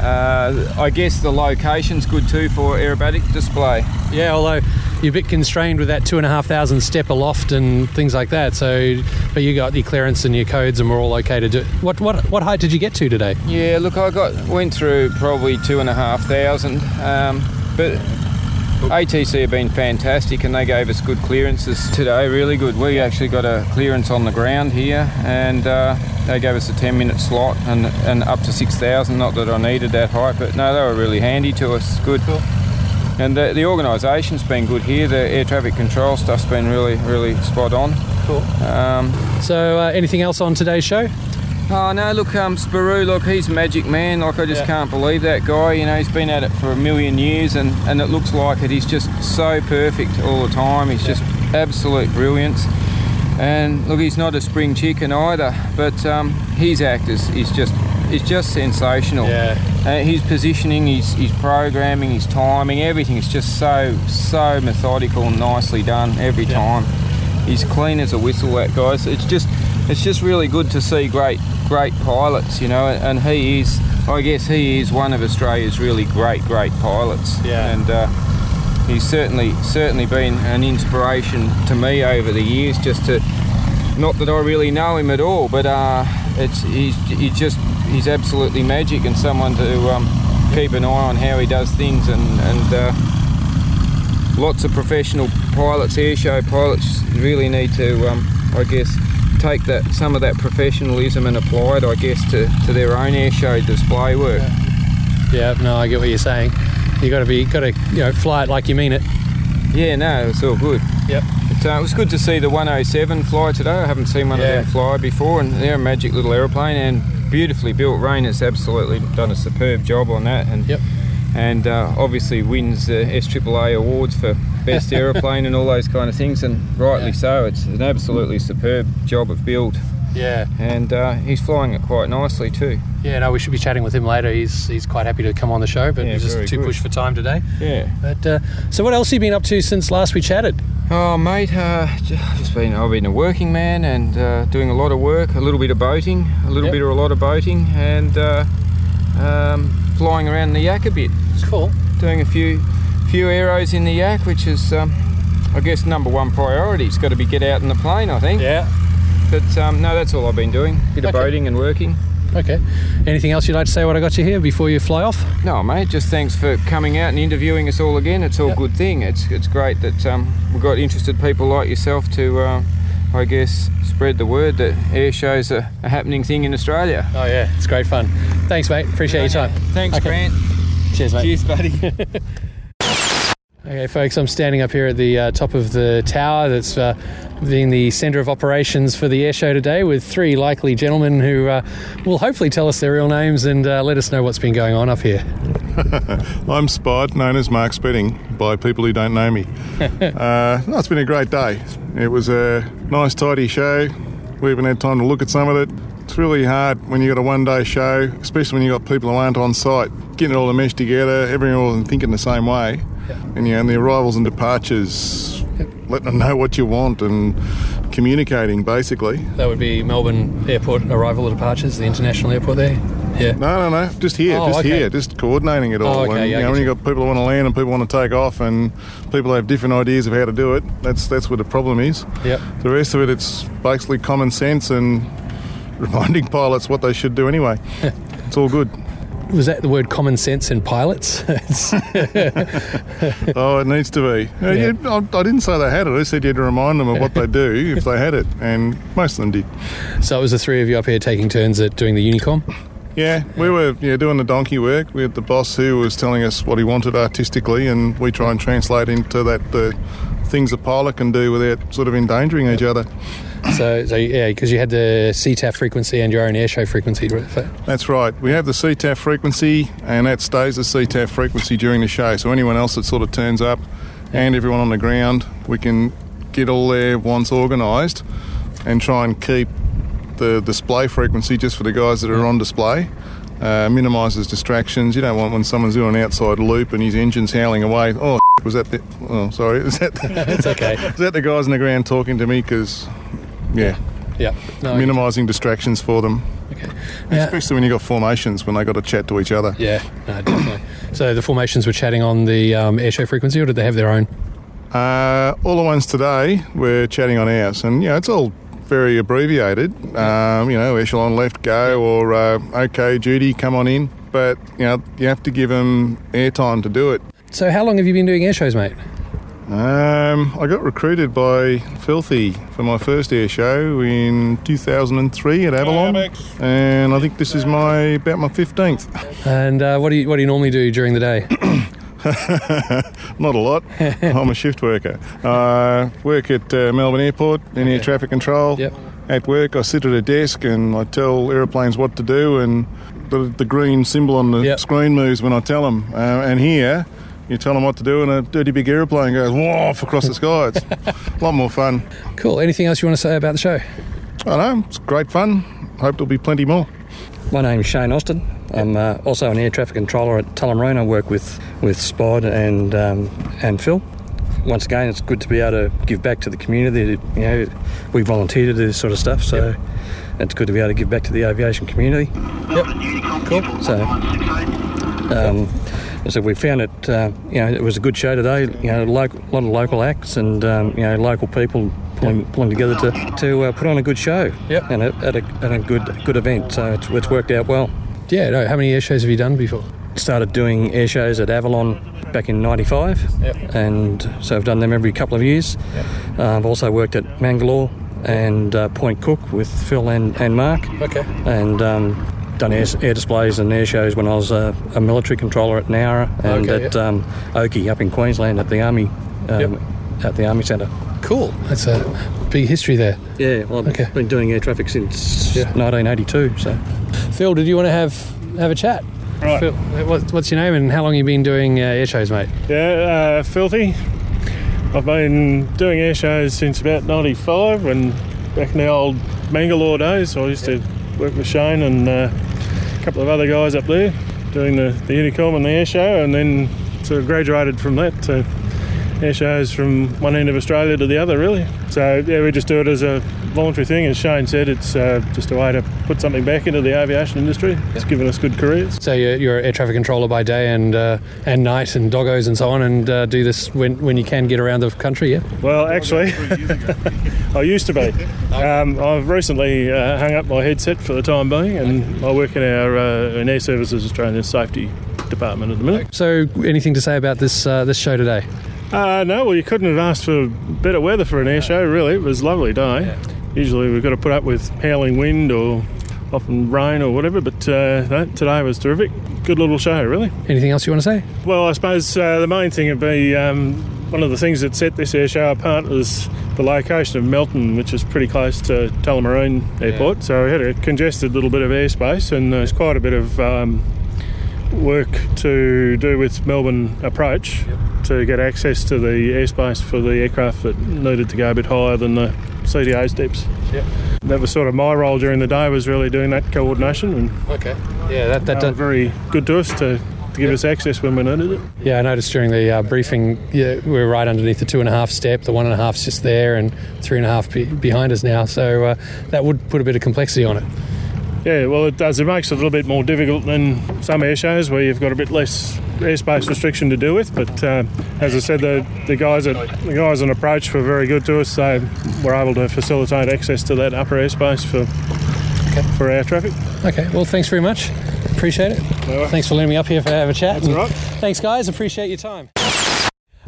uh, I guess the location's good too for aerobatic display. Yeah, although you're a bit constrained with that two and a half thousand step aloft and things like that. So, but you got your clearance and your codes, and we're all okay to do. What what what height did you get to today? Yeah, look, I got went through probably two and a half thousand, um, but ATC have been fantastic and they gave us good clearances today, really good. We actually got a clearance on the ground here and uh, they gave us a 10 minute slot and, and up to 6,000. Not that I needed that height, but no, they were really handy to us. Good. And the, the organisation's been good here. The air traffic control stuff's been really, really spot on. Cool. Um, so, uh, anything else on today's show? Oh no! Look, um, Sperou, look, he's magic man. Like I just Yeah. can't believe that guy. You know, he's been at it for a million years, and and it looks like it. He's just so perfect all the time. He's just absolute brilliance. And look, he's not a spring chicken either, but um, his act is, is just is just sensational. Yeah. Uh, his positioning, his, his programming, his timing, everything is just so so methodical and nicely done every time. He's clean as a whistle, that guy. So it's just it's just really good to see great great pilots, you know. And he is, I guess, he is one of Australia's really great great pilots. Yeah. And uh, he's certainly certainly been an inspiration to me over the years. Just to not that I really know him at all, but uh, it's he's, he's just he's absolutely magic and someone to um, keep an eye on how he does things and and uh, lots of professional pilots, airshow pilots, really need to um, I guess take that some of that professionalism and apply it I guess to, to their own airshow display work. Yeah, no, I get what you're saying. You got to be got to you know fly it like you mean it. Yeah, no, it's all good. Yep. But, uh, it was good to see the 107 fly today. I haven't seen one Yeah. of them fly before, and they're a magic little aeroplane and beautifully built. Rain has absolutely done a superb job on that, and yep. and uh, obviously wins the SAAA awards for best aeroplane and all those kind of things, and rightly so. It's an absolutely superb job of build. Yeah. And uh, he's flying it quite nicely too. Yeah, no, we should be chatting with him later. He's he's quite happy to come on the show, but Yeah, he's just too good. pushed for time today. Yeah. But uh, so, what else have you been up to since last we chatted? Oh, mate, uh, just been I've been a working man and uh, doing a lot of work, a little bit of boating, a little Yep. bit or a lot of boating, and uh, um, flying around the yak a bit. It's cool. Doing a few few arrows in the yak, which is um, I guess number one priority. It's got to be get out in the plane, I think. Yeah. But um, no, that's all I've been doing. Bit of Okay. boating and working. Okay. Anything else you'd like to say? What I got you here before you fly off? No, mate. Just thanks for coming out and interviewing us all again. It's all a good thing. It's it's great that um, we've got interested people like yourself to, uh, I guess, spread the word that air shows are a happening thing in Australia. Oh yeah, it's great fun. Thanks, mate. Appreciate your time. Thanks, Grant. Cheers, mate. Cheers, buddy. Okay, folks, I'm standing up here at the uh, top of the tower that's uh, being the centre of operations for the air show today with three likely gentlemen who uh, will hopefully tell us their real names and uh, let us know what's been going on up here. I'm Spot, known as Mark Spedding by people who don't know me. uh, no, it's been a great day. It was a nice, tidy show. We even had time to look at some of it. It's really hard when you've got a one day show, especially when you've got people who aren't on site, getting it all to mesh together, everyone thinking the same way. And, you know, and the arrivals and departures, letting them know what you want and communicating basically. That would be Melbourne Airport arrival and departures, the international airport there. Yeah. No, no, no. Just here, Oh, just okay. here, just coordinating it all. Oh, okay, and, yeah, you know, when you. you've got people who want to land and people want to take off, and people have different ideas of how to do it, that's that's where the problem is. Yep. The rest of it, it's basically common sense and reminding pilots what they should do anyway. it's all good. Was that the word common sense in pilots? Oh, it needs to be. Uh, Yeah. you- I, I didn't say they had it. I said you had to remind them of what they do if they had it, and most of them did. so it was the three of you up here taking turns at doing the Unicom? Yeah, we were yeah, doing the donkey work. We had the boss who was telling us what he wanted artistically, and we try and translate into that the things a pilot can do without sort of endangering each other. So, so yeah, because you had the CTAF frequency and your own airshow frequency. That's right. We have the CTAF frequency, and that stays the CTAF frequency during the show. So anyone else that sort of turns up, and everyone on the ground, we can get all their wants organised, and try and keep the display frequency just for the guys that are on display. Uh, minimises distractions. You don't want when someone's doing an outside loop and his engine's howling away. Oh, was that the? Oh, sorry. Is that? It's okay. Is that the guys on the ground talking to me? Because, yeah. Yeah. No, I- minimising distractions for them. Yeah. Especially when you've got formations when they got to chat to each other. Yeah, no, definitely. so the formations were chatting on the um, airshow frequency, or did they have their own? Uh, all the ones today we're chatting on ours, and you know it's all very abbreviated. Um, you know, echelon left go or uh, okay Judy, come on in, but you know you have to give them airtime to do it. So how long have you been doing airshows, mate? Um, I got recruited by Filthy for my first air show in 2003 at Avalon, and I think this is my about my 15th. And uh, what do you what do you normally do during the day? Not a lot. I'm a shift worker. I work at uh, Melbourne Airport in air traffic control. Yep. At work, I sit at a desk and I tell aeroplanes what to do, and the, the green symbol on the screen moves when I tell them. Uh, and here, you tell them what to do, and a dirty big aeroplane goes woof across the sky. It's a lot more fun. Cool. Anything else you want to say about the show? I know it's great fun. Hope there'll be plenty more. My name's Shane Austin. I'm uh, also an air traffic controller at Tullamarine. I work with, with Spod and um, and Phil. Once again, it's good to be able to give back to the community. You know, we volunteer to do this sort of stuff, so it's good to be able to give back to the aviation community. Yep. Cool. So, um, so we found it. Uh, you know, it was a good show today. You know, a lot of local acts and um, you know local people pulling, pulling together to to uh, put on a good show. Yep. And a, at a, at a good good event. So it's, it's worked out well. Yeah. No. How many air shows have you done before? Started doing air shows at Avalon back in '95, Yep. and so I've done them every couple of years. Uh, I've also worked at Mangalore and uh, Point Cook with Phil and, and Mark. Okay. And um, done air, air displays and air shows when I was uh, a military controller at Nowra and Okay, at um, Oakey up in Queensland at the Army um, at the Army Centre. Cool. That's a big history there. Yeah, well, I've been doing air traffic since 1982. So, Phil, did you want to have have a chat? Right. Phil, what's your name and how long you been doing uh, air shows, mate? Yeah, uh, filthy. I've been doing air shows since about '95, and back in the old Mangalore days, I used to work with Shane and uh, a couple of other guys up there doing the, the Unicom and the air show, and then sort of graduated from that to air shows from one end of Australia to the other, really. So yeah, we just do it as a voluntary thing. As Shane said, it's uh, just a way to put something back into the aviation industry. It's given us good careers. So you're, you're air traffic controller by day and uh, and night and doggos and so on, and uh, do this when when you can get around the country. Yeah. Well, actually, I used to be. Um, I've recently uh, hung up my headset for the time being, and I work in our uh, in Air Services Australia Safety Department at the minute. So anything to say about this uh, this show today? Uh, no, well, you couldn't have asked for better weather for an air show, really. It was a lovely day. Usually we've got to put up with howling wind or often rain or whatever, but uh, no, today was terrific. Good little show, really. Anything else you want to say? Well, I suppose uh, the main thing would be um, one of the things that set this air show apart was the location of Melton, which is pretty close to Tullamarine Airport. So we had a congested little bit of airspace, and there's quite a bit of um, work to do with Melbourne approach to get access to the airspace for the aircraft that needed to go a bit higher than the CTA steps. Yep. That was sort of my role during the day was really doing that coordination and Okay. Yeah, that that does. very good to us to, to give us access when we needed it. Yeah, I noticed during the uh, briefing, yeah, we were right underneath the two and a half step. The one and a half's just there, and three and a half be- behind us now. So uh, that would put a bit of complexity on it. Yeah, well, it does. It makes it a little bit more difficult than some air shows where you've got a bit less airspace restriction to deal with. But uh, as I said, the, the guys at the guys on approach were very good to us. They were able to facilitate access to that upper airspace for for air traffic. Okay, well, thanks very much. Appreciate it. Thanks for letting me up here for have a chat. That's right. Thanks, guys. Appreciate your time.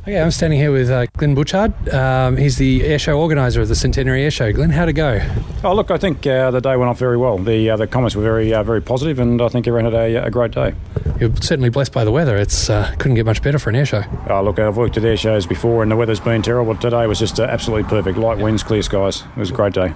Okay, I'm standing here with uh, Glenn Butchard. Um, he's the airshow organizer of the Centenary Airshow. Glenn, how'd it go? Oh, look, I think uh, the day went off very well. The uh, the comments were very uh, very positive, and I think everyone had a, a great day. You're certainly blessed by the weather. It's uh, couldn't get much better for an airshow. Oh, look, I've worked at air shows before, and the weather's been terrible. Today was just uh, absolutely perfect. Light winds, clear skies. It was a great day.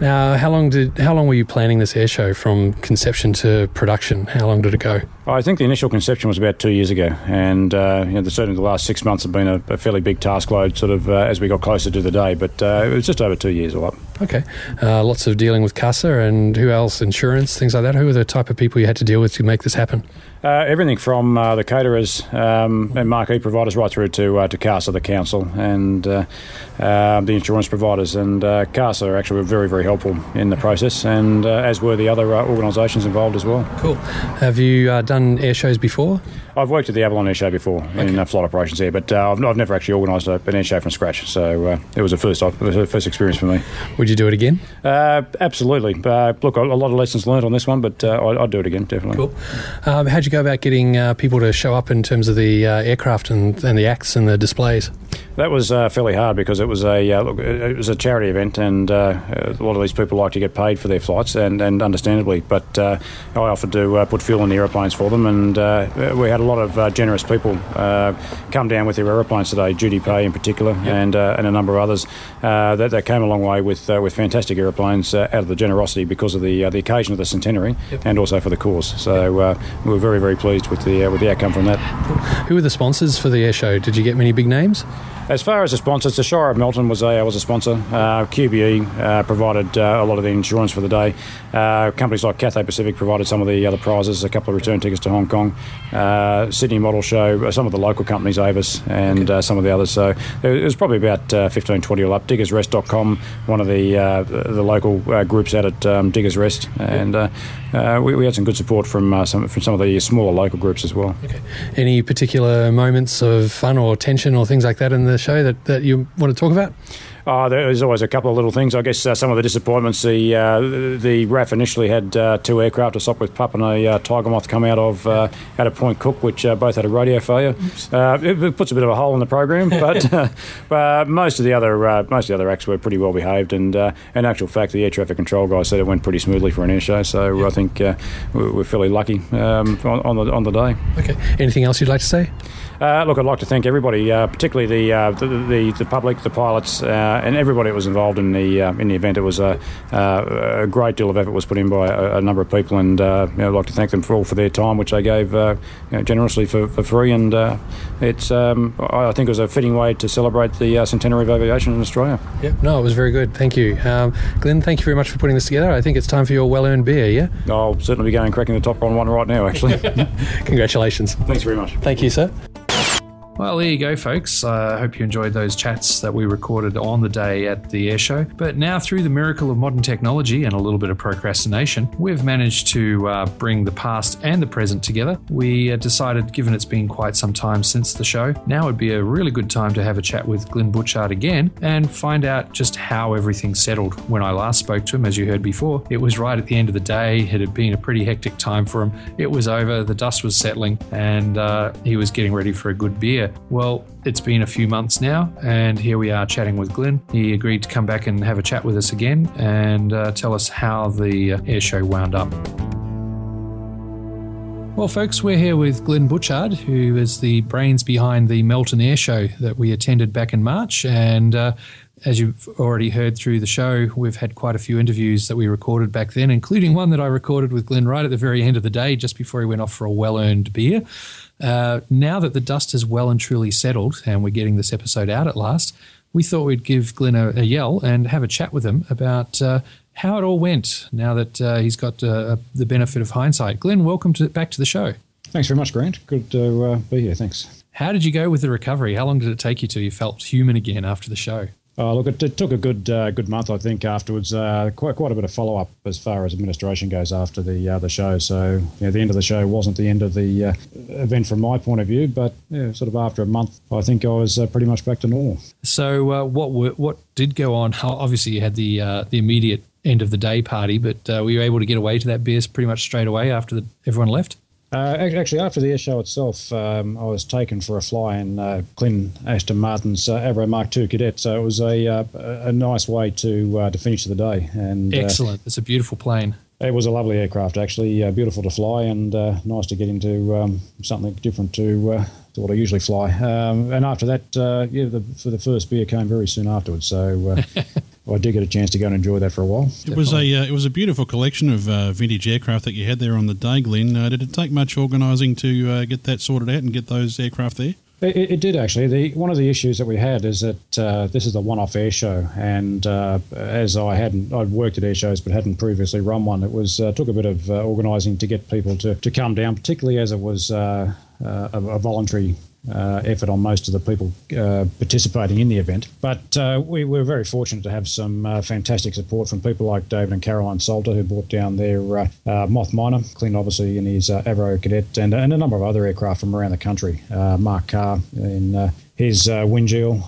Now, how long did how long were you planning this airshow from conception to production? How long did it go? I think the initial conception was about two years ago, and uh, you know, certainly the last six months have been a, a fairly big task load, sort of uh, as we got closer to the day. But uh, it was just over two years all up. Okay, uh, lots of dealing with CASA and who else, insurance, things like that. Who are the type of people you had to deal with to make this happen? Uh, everything from uh, the caterers um, and marquee providers right through to uh, to CASA, the council, and uh, um, the insurance providers. And uh, CASA actually were very, very helpful in the process, and uh, as were the other uh, organisations involved as well. Cool. Have you uh, done air shows before? I've worked at the Avalon Air Show before in uh, flight operations here, but uh, I've, I've never actually organised an air show from scratch. So uh, it was a first it was a first experience for me. Would you do it again? Uh, absolutely. Uh, look, a, a lot of lessons learned on this one, but uh, I'd, I'd do it again definitely. Cool. Um, how'd you go about getting uh, people to show up in terms of the uh, aircraft and, and the acts and the displays? That was uh, fairly hard because it was a uh, look, it was a charity event, and uh, a lot of these people like to get paid for their flights, and, and understandably. But uh, I offered to uh, put fuel in the aeroplanes for them, and uh, we had a lot of uh, generous people uh, come down with their aeroplanes today, Judy Pay in particular, and uh, and a number of others uh, that, that came a long way with uh, with fantastic aeroplanes uh, out of the generosity because of the uh, the occasion of the centenary, and also for the cause. So uh, we were very very pleased with the uh, with the outcome from that. Who were the sponsors for the air show? Did you get many big names? As far as the sponsors, the Shire of Melton was a was a sponsor. Uh, QBE uh, provided uh, a lot of the insurance for the day. Uh, companies like Cathay Pacific provided some of the other prizes, a couple of return tickets to Hong Kong. Uh, Sydney Model Show, uh, some of the local companies, Avis, and uh, some of the others. So it was probably about uh, 15, 20 all up. DiggersRest.com, one of the uh, the local uh, groups out at um, Diggers Rest, and uh, uh, we, we had some good support from uh, some from some of the smaller local groups as well. Any particular moments of fun or tension or things like that in the show that, that you want to talk about? Oh, there's always a couple of little things. I guess uh, some of the disappointments. The uh, the RAAF initially had uh, two aircraft, a Sopwith Pup and a uh, Tiger Moth, come out of uh, out of Point Cook, which uh, both had a radio failure. Uh, it, it puts a bit of a hole in the program, but uh, but most of the other uh, most of the other acts were pretty well behaved. And uh, in actual fact, the air traffic control guy said it went pretty smoothly for an air show. So I think uh, we're we're fairly lucky um, on, on the on the day. Okay. Anything else you'd like to say? Uh, look, I'd like to thank everybody, uh, particularly the, uh, the, the the public, the pilots, uh, and everybody that was involved in the uh, in the event. It was a, uh, a great deal of effort was put in by a, a number of people, and uh, you know, I'd like to thank them for all for their time, which they gave uh, you know, generously for, for free. And uh, it's um, I think it was a fitting way to celebrate the uh, centenary of aviation in Australia. Yeah, no, it was very good. Thank you. Um, Glenn, thank you very much for putting this together. I think it's time for your well earned beer, yeah? I'll certainly be going cracking the top on one right now. Actually, Congratulations. Thanks very much. Thank you, sir. Well, there you go, folks. I uh, hope you enjoyed those chats that we recorded on the day at the air show. But now, through the miracle of modern technology and a little bit of procrastination, we've managed to uh, bring the past and the present together. We uh, decided, given it's been quite some time since the show, now would be a really good time to have a chat with Glenn Butchard again and find out just how everything settled. When I last spoke to him, as you heard before, it was right at the end of the day. It had been a pretty hectic time for him. It was over, the dust was settling, and uh, he was getting ready for a good beer. Well, it's been a few months now, and here we are chatting with Glenn. He agreed to come back and have a chat with us again and uh, tell us how the uh, air show wound up. Well, folks, we're here with Glenn Butchard, who is the brains behind the Melton Air Show that we attended back in March. And uh, as you've already heard through the show, we've had quite a few interviews that we recorded back then, including one that I recorded with Glenn right at the very end of the day, just before he went off for a well earned beer. Uh, now that the dust has well and truly settled, and we're getting this episode out at last, we thought we'd give Glenn a, a yell and have a chat with him about uh, how it all went now that uh, he's got uh, the benefit of hindsight. Glenn, welcome to, back to the show. Thanks very much, Grant. Good to uh, be here. Thanks. How did you go with the recovery? How long did it take you till you felt human again after the show? Oh, look, it, it took a good uh, good month, I think. Afterwards, uh, quite quite a bit of follow up as far as administration goes after the uh, the show. So, the end of the show wasn't the end of the uh, event from my point of view, but yeah, sort of after a month, I think I was uh, pretty much back to normal. So, what were, what did go on? How, obviously, you had the the immediate end of the day party, but were you able to get away to that beers pretty much straight away after the, everyone left? Uh, actually, after the air show itself, um, I was taken for a fly in uh, Clint Ashton Martin's uh, Avro Mark II Cadet. So it was a uh, a nice way to uh, to finish the day. And uh, Excellent. It's a beautiful plane. It was a lovely aircraft, actually, uh, beautiful to fly, and uh, nice to get into um, something different to, uh, to what I usually fly. Um, and after that, uh, yeah, the, for the first beer came very soon afterwards. So uh, I did get a chance to go and enjoy that for a while. It was a uh, it was a beautiful collection of uh, vintage aircraft that you had there on the day, Glenn. Uh, did it take much organising to uh, get that sorted out and get those aircraft there? It, it- it did actually. The, one of the issues that we had is that uh, this is a one-off air show, and uh, as I hadn't, I'd worked at air shows but hadn't previously run one. It was uh, took a bit of uh, organising to get people to, to come down, particularly as it was uh, uh, a, a voluntary. Uh, effort on most of the people uh, participating in the event, but uh, we were very fortunate to have some uh, fantastic support from people like David and Caroline Salter, who brought down their uh, uh, Moth Minor, Clint obviously in his Avro Cadet, and, and a number of other aircraft from around the country. Mark Carr in his uh,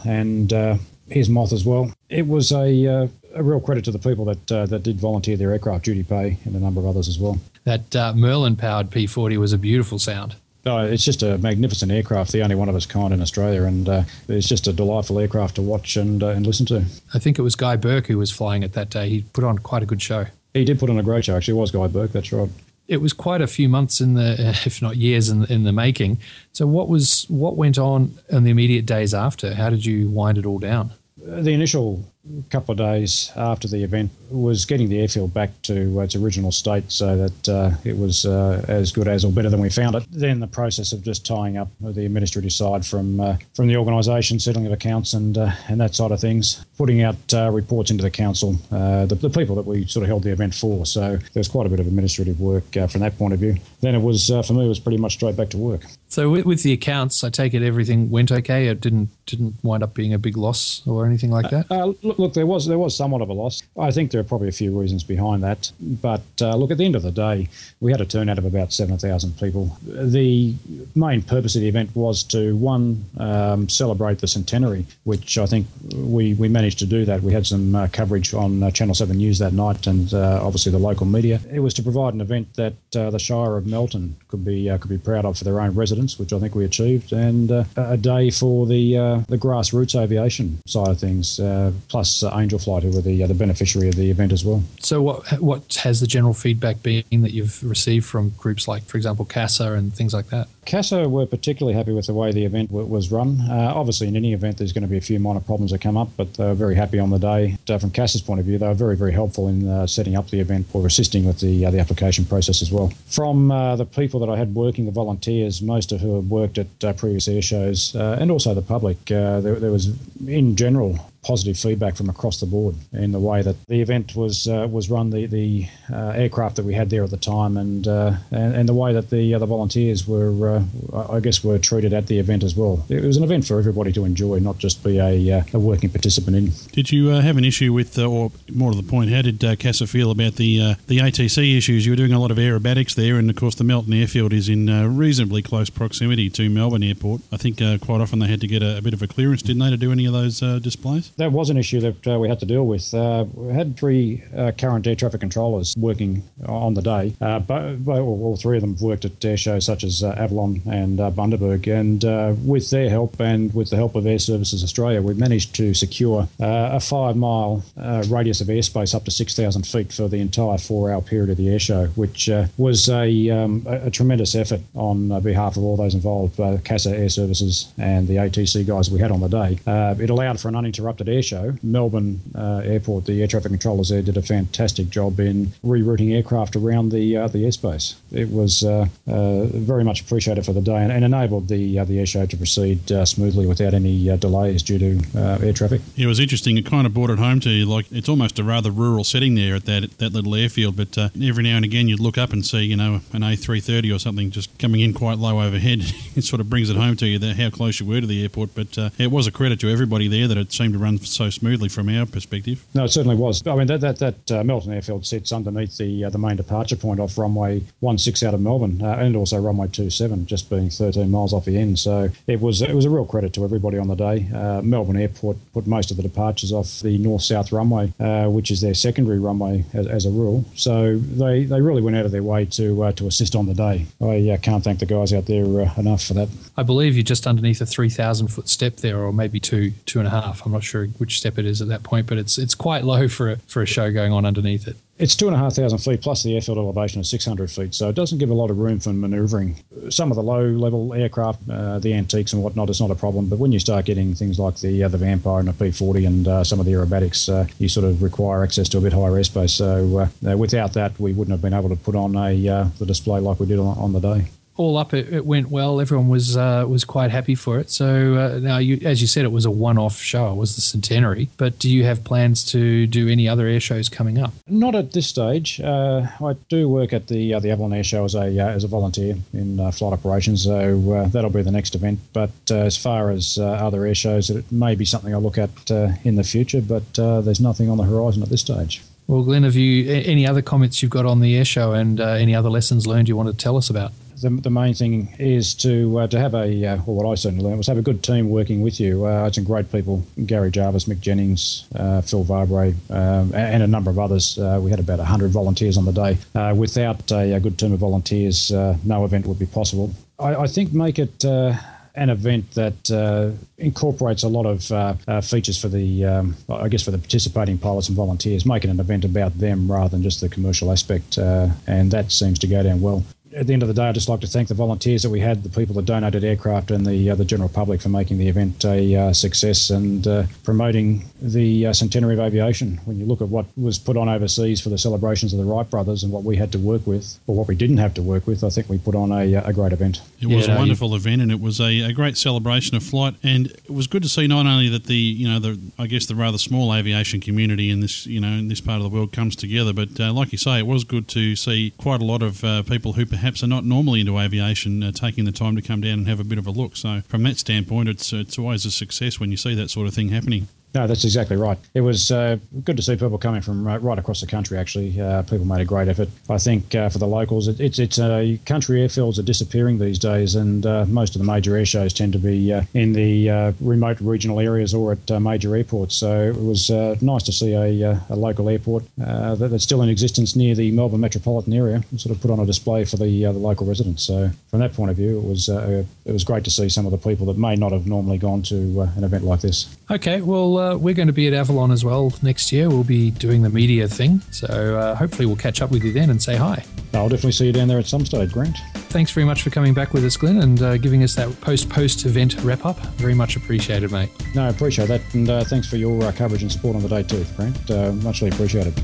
and his Moth as well. It was a, a real credit to the people that uh, that did volunteer their aircraft Judy Pay and a number of others as well. That uh, Merlin powered P40 was a beautiful sound. Oh, it's just a magnificent aircraft, the only one of its kind in Australia, and uh, it's just a delightful aircraft to watch and uh, and listen to. I think it was Guy Burke who was flying it that day. He put on quite a good show. He did put on a great show. Actually, it was Guy Burke. That's right. It was quite a few months in the, if not years, in, in the making. So, what was what went on in the immediate days after? How did you wind it all down? The initial couple of days after the event was getting the airfield back to its original state so that uh, it was uh, as good as or better than we found it. Then the process of just tying up the administrative side from uh, from the organisation, settling of accounts and uh, and that side of things, putting out uh, reports into the council, uh, the, the people that we sort of held the event for. So there was quite a bit of administrative work uh, from that point of view. Then it was uh, for me it was pretty much straight back to work. So, with, with the accounts, I take it everything went okay. It didn't didn't wind up being a big loss or anything like that. Uh, look, look, there was there was somewhat of a loss. I think there are probably a few reasons behind that. But uh, look, at the end of the day, we had a turnout of about seven thousand people. The main purpose of the event was to one um, celebrate the centenary, which I think we we managed to do that. We had some uh, coverage on uh, Channel Seven News that night, and uh, obviously the local media. It was to provide an event that uh, the Shire of Melton could be uh, could be proud of for their own residents, which I think we achieved, and uh, a day for the uh, the grassroots aviation side of things, uh, plus uh, Angel Flight, who were the uh, the beneficiary of the event as well. So, what what has the general feedback been that you've received from groups like, for example, CASA and things like that? CASA were particularly happy with the way the event w- was run. Uh, obviously, in any event, there's going to be a few minor problems that come up, but they were very happy on the day. From CASA's point of view, they were very, very helpful in uh, setting up the event or assisting with the uh, the application process as well. From uh, the people that I had working, the volunteers, most of who had worked at uh, previous air shows, uh, and also the public, uh, there, there was, in general, positive feedback from across the board in the way that the event was uh, was run, the the uh, aircraft that we had there at the time, and uh, and, and the way that the uh, the volunteers were, uh, I guess, were treated at the event as well. It was an event for everybody to enjoy, not just be a, uh, a working participant in. Did you uh, have an issue with, uh, or more to the point, how did uh, CASA feel about the uh, the ATC issues? You were doing a lot of aerobatics there, and of course the Melton Airfield is in uh, reasonably close proximity to Melbourne Airport. I think uh, quite often they had to get a, a bit of a clearance, didn't they, to do any of those uh, displays? That was an issue that uh, we had to deal with. Uh, we had three uh, current air traffic controllers working on the day, uh, but, all three of them worked at air shows such as uh, Avalon and uh, Bundaberg. And with their help and with the help of Air Services Australia, we managed to secure a five mile radius of airspace up to 6,000 feet for the entire four hour period of the air show, which was a, um, a, tremendous effort on behalf of all those involved, uh, CASA Air Services and the ATC guys we had on the day. It allowed for an uninterrupted air show. Melbourne uh, Airport, the air traffic controllers there did a fantastic job in rerouting aircraft around the uh, the airspace. It was uh, uh, very much appreciated for the day and, and enabled the uh, the air show to proceed smoothly without any delays due to air traffic. It was interesting. It kind of brought it home to you. Like it's almost a rather rural setting there at that that little airfield. But every now and again, you'd look up and see, you know, an A330 or something just coming in quite low overhead. it sort of brings it home to you that how close you were to the airport. But it was a credit to everybody there that it seemed to run run so smoothly from our perspective. No, it certainly was. I mean, that that, that uh, Melton Airfield sits underneath the uh, the main departure point off runway 16 out of Melbourne, uh, and also runway 27, just being 13 miles off the end. So it was it was a real credit to everybody on the day. Uh, Melbourne Airport put most of the departures off the north south runway, uh, which is their secondary runway as, as, a rule. So they, they really went out of their way to uh, to assist on the day. I can't thank the guys out there enough for that. I believe you're just underneath a 3,000 foot step there, or maybe two two and a half. I'm not sure which step it is at that point, but it's it's quite low for a, for a show going on underneath it. It's two and a half thousand feet plus the airfield elevation of 600 feet, so it doesn't give a lot of room for manoeuvring. Some of the low level aircraft, uh, the antiques and whatnot, is not a problem, but when you start getting things like the uh, the Vampire and the P40 and uh, some of the aerobatics, uh, you sort of require access to a bit higher airspace. So uh, uh, without that, we wouldn't have been able to put on a the display like we did on, on the day all up, it, it, went well. Everyone was uh, was quite happy for it. So uh, now, you, as you said, it was a one off show. It was the centenary. But do you have plans to do any other air shows coming up? Not at this stage. Uh, I do work at the uh, the Avalon Air Show as a uh, as a volunteer in uh, flight operations, so that'll be the next event. But as far as other air shows, it may be something I'll look at in the future. But there's nothing on the horizon at this stage. Well, Glenn, have you any other comments you've got on the air show and any other lessons learned you want to tell us about? The, the main thing is to uh, to have a uh, well, what I certainly learned was have a good team working with you. Uh, had some great people: Gary Jarvis, Mick Jennings, uh, Phil Varbre, um, and a number of others. Uh, we had about hundred volunteers on the day. Uh, without a, a, good team of volunteers, no event would be possible. I, I think make it an event that uh, incorporates a lot of uh, uh, features for the, um, I guess, for the participating pilots and volunteers, making an event about them rather than just the commercial aspect, and that seems to go down well at the end of the day, I'd just like to thank the volunteers that we had, the people that donated aircraft, and the uh, the general public for making the event a uh, success and uh, promoting the uh, centenary of aviation. When you look at what was put on overseas for the celebrations of the Wright brothers and what we had to work with, or what we didn't have to work with, I think we put on a, a great event. It was yeah, a wonderful you, event, and it was a, a, great celebration of flight. And it was good to see not only that the you know the I guess the rather small aviation community in this you know in this part of the world comes together, but uh, like you say, it was good to see quite a lot of uh, people who perhaps are not normally into aviation uh, taking the time to come down and have a bit of a look. So from that standpoint, it's it's always a success when you see that sort of thing happening. No, that's exactly right. It was uh, good to see people coming from right, across the country. Actually, uh, people made a great effort. I think uh, for the locals, it, it's it's uh, country airfields are disappearing these days, and uh, most of the major air shows tend to be in the remote regional areas or at major airports. So it was nice to see a, a local airport that, that's still in existence near the Melbourne metropolitan area, sort of put on a display for the the local residents. So from that point of view, it was it was great to see some of the people that may not have normally gone to an event like this. Okay, well uh, we're going to be at Avalon as well next year. We'll be doing the media thing. So uh, hopefully we'll catch up with you then and say hi. I'll definitely see you down there at some stage, Grant. Thanks very much for coming back with us, Glenn, and uh, giving us that post post event wrap up. Very much appreciated, mate. No, I appreciate that. And uh, thanks for your uh, coverage and support on the day, too, Grant. Uh, muchly appreciated.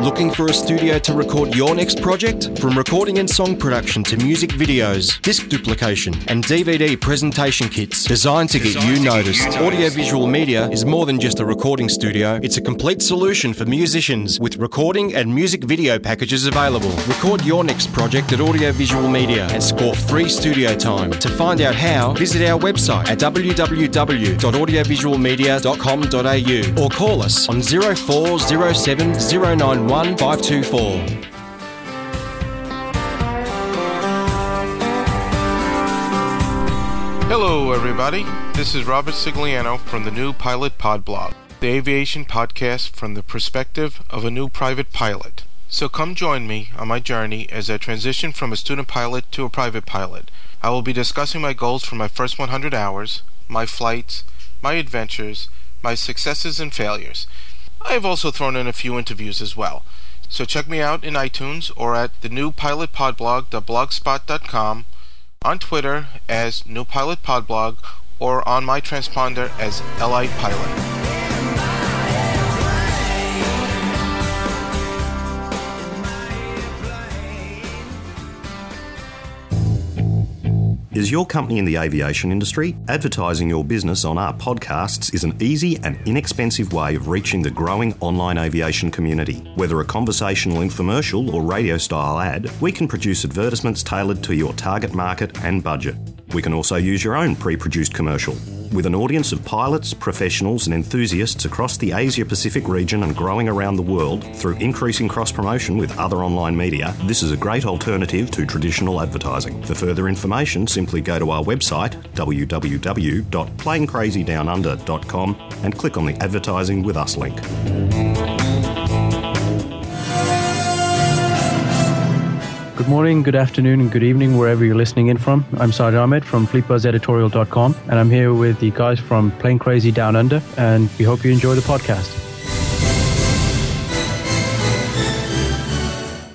Looking for a studio to record your next project? From recording and song production to music videos, disc duplication, and DVD presentation kits designed to get you noticed. Audiovisual Media is more than just a recording studio, it's a complete solution for musicians with recording and music video packages available. Record your next project at Audiovisual Media and score free studio time. To find out how, visit our website at www.audiovisualmedia.com.au or call us on 0407 091 1524. Hello, everybody. This is Robert Sigliano from the new Pilot Pod blog, the aviation podcast from the perspective of a new private pilot. So come join me on my journey as I transition from a student pilot to a private pilot. I will be discussing my goals for my first 100 hours, my flights, my adventures, my successes and failures, I have also thrown in a few interviews as well. So check me out in iTunes or at the new pilot podblog.blogspot.com, on Twitter as New Pilot Podblog, or on my transponder as LI Pilot. Is your company in the aviation industry? Advertising your business on our podcasts is an easy and inexpensive way of reaching the growing online aviation community. Whether a conversational infomercial or radio style ad, we can produce advertisements tailored to your target market and budget. We can also use your own pre produced commercial. With an audience of pilots, professionals, and enthusiasts across the Asia Pacific region and growing around the world through increasing cross promotion with other online media, this is a great alternative to traditional advertising. For further information, simply go to our website www.planecrazydownunder.com and click on the Advertising with Us link. Good morning, good afternoon, and good evening, wherever you're listening in from. I'm Sajid Ahmed from FleetBuzzEditorial.com, and I'm here with the guys from Plane Crazy Down Under, and we hope you enjoy the podcast.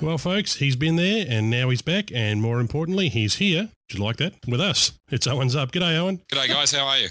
Well, folks, he's been there, and now he's back, and more importantly, he's here. Did you like that? With us. It's Owen Zupp. G'day, Owen. G'day, guys. How are you?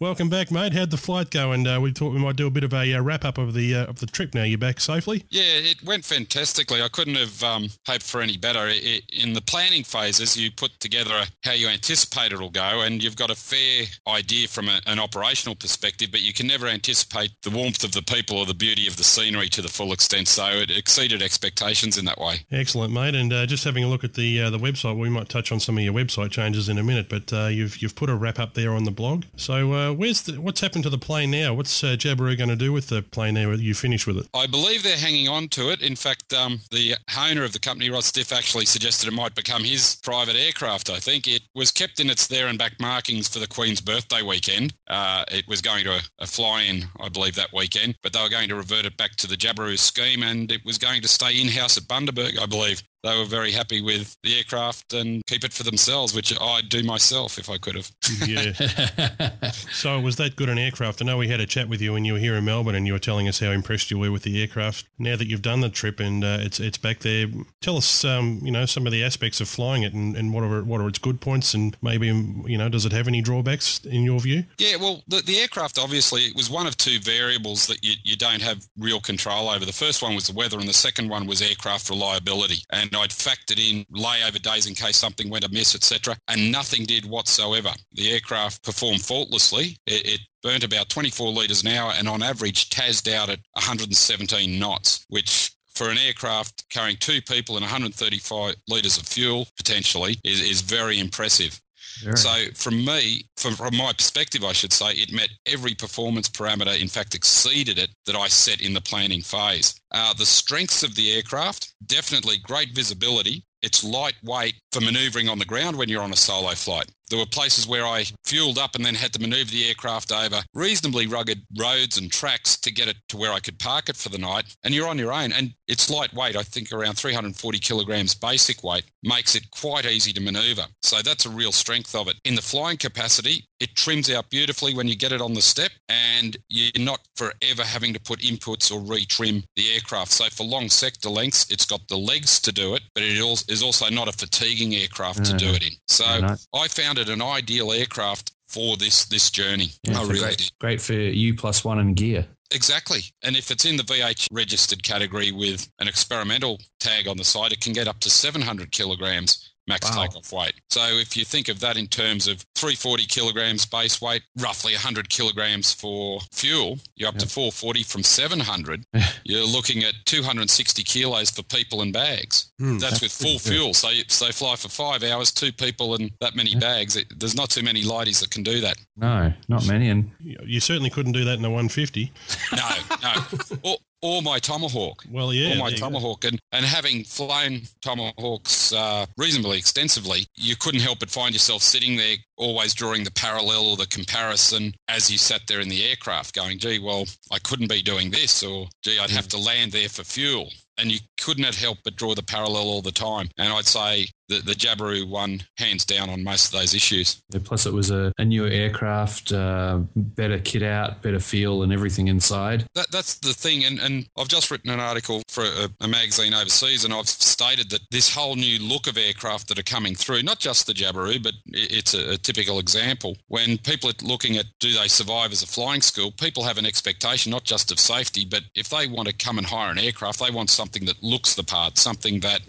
Welcome back, mate. How'd the flight go? And uh, we thought we might do a bit of a uh, wrap up of the uh, of the trip. Now you're back safely. Yeah, it went fantastically. I couldn't have um, hoped for any better. It, it, in the planning phases, you put together how you anticipate it'll go, and you've got a fair idea from a, an operational perspective, but you can never anticipate the warmth of the people or the beauty of the scenery to the full extent. So it exceeded expectations in that way. Excellent, mate. And uh, just having a look at the uh, the website, we might touch on some of your website changes in a minute, but uh, you've you've put a wrap up there on the blog. So uh, where's the, what's happened to the plane now? What's uh, Jabiru going to do with the plane now? You finish with it? I believe they're hanging on to it. In fact, um, the owner of the company, Rod Stiff, actually suggested it might become his private aircraft. I think it was kept in its there and back markings for the Queen's birthday weekend. Uh, it was going to a, a fly-in, I believe, that weekend, but they were going to revert it back to the Jabiru scheme, and it was going to stay in-house at Bundaberg, I believe they were very happy with the aircraft and keep it for themselves, which I'd do myself if I could have. yeah. so was that good an aircraft? I know we had a chat with you when you were here in Melbourne, and you were telling us how impressed you were with the aircraft. Now that you've done the trip and uh, it's it's back there, tell us, um, you know, some of the aspects of flying it and, and what are what are its good points, and maybe you know, does it have any drawbacks in your view? Yeah, well, the, the aircraft obviously it was one of two variables that you, you don't have real control over. The first one was the weather, and the second one was aircraft reliability. And I'd factored in layover days in case something went amiss, etc., and nothing did whatsoever. The aircraft performed faultlessly. It, it burnt about 24 litres an hour and on average tazzed out at 117 knots, which for an aircraft carrying two people and 135 litres of fuel potentially is, is very impressive. Very. So, from me, from, from my perspective, I should say, it met every performance parameter, in fact, exceeded it that I set in the planning phase. Uh, the strengths of the aircraft definitely great visibility. It's lightweight for maneuvering on the ground when you're on a solo flight. There were places where I fueled up and then had to maneuver the aircraft over reasonably rugged roads and tracks to get it to where I could park it for the night. And you're on your own. And it's lightweight, I think around 340 kilograms basic weight, makes it quite easy to maneuver. So that's a real strength of it. In the flying capacity, it trims out beautifully when you get it on the step, and you're not forever having to put inputs or retrim the aircraft. So for long sector lengths, it's got the legs to do it, but it is also not a fatiguing aircraft to do mm-hmm. it in. So I found it an ideal aircraft for this this journey. Yeah, I really great, did. great for U plus one and gear. Exactly. And if it's in the VH registered category with an experimental tag on the side, it can get up to 700 kilograms max Wow. takeoff weight. So if you think of that in terms of 340 kilograms base weight, roughly 100 kilograms for fuel, you're up to 440 from 700. you're looking at 260 kilos for people and bags. Hmm, that's, that's with full good. fuel. So you, so fly for five hours, two people and that many bags. It, there's not too many lighties that can do that. No, not many. And You certainly couldn't do that in a 150. No, no. or, or my Tomahawk. Well, yeah, Or my there you go. Tomahawk. And, and having flown Tomahawks uh, reasonably extensively, you couldn't help but find yourself sitting there always drawing the parallel or the comparison as you sat there in the aircraft going, gee, well, I couldn't be doing this, or gee, I'd have to land there for fuel. And you couldn't help but draw the parallel all the time. And I'd say the, the Jabiru won hands down on most of those issues. plus, it was a, a newer aircraft, uh, better kit out, better feel, and everything inside. That, that's the thing, and, and I've just written an article for a, a magazine overseas, and I've stated that this whole new look of aircraft that are coming through, not just the Jabiru, but i- it's a, a typical example. When people are looking at do they survive as a flying school, people have an expectation not just of safety, but if they want to come and hire an aircraft, they want something that looks the part, something that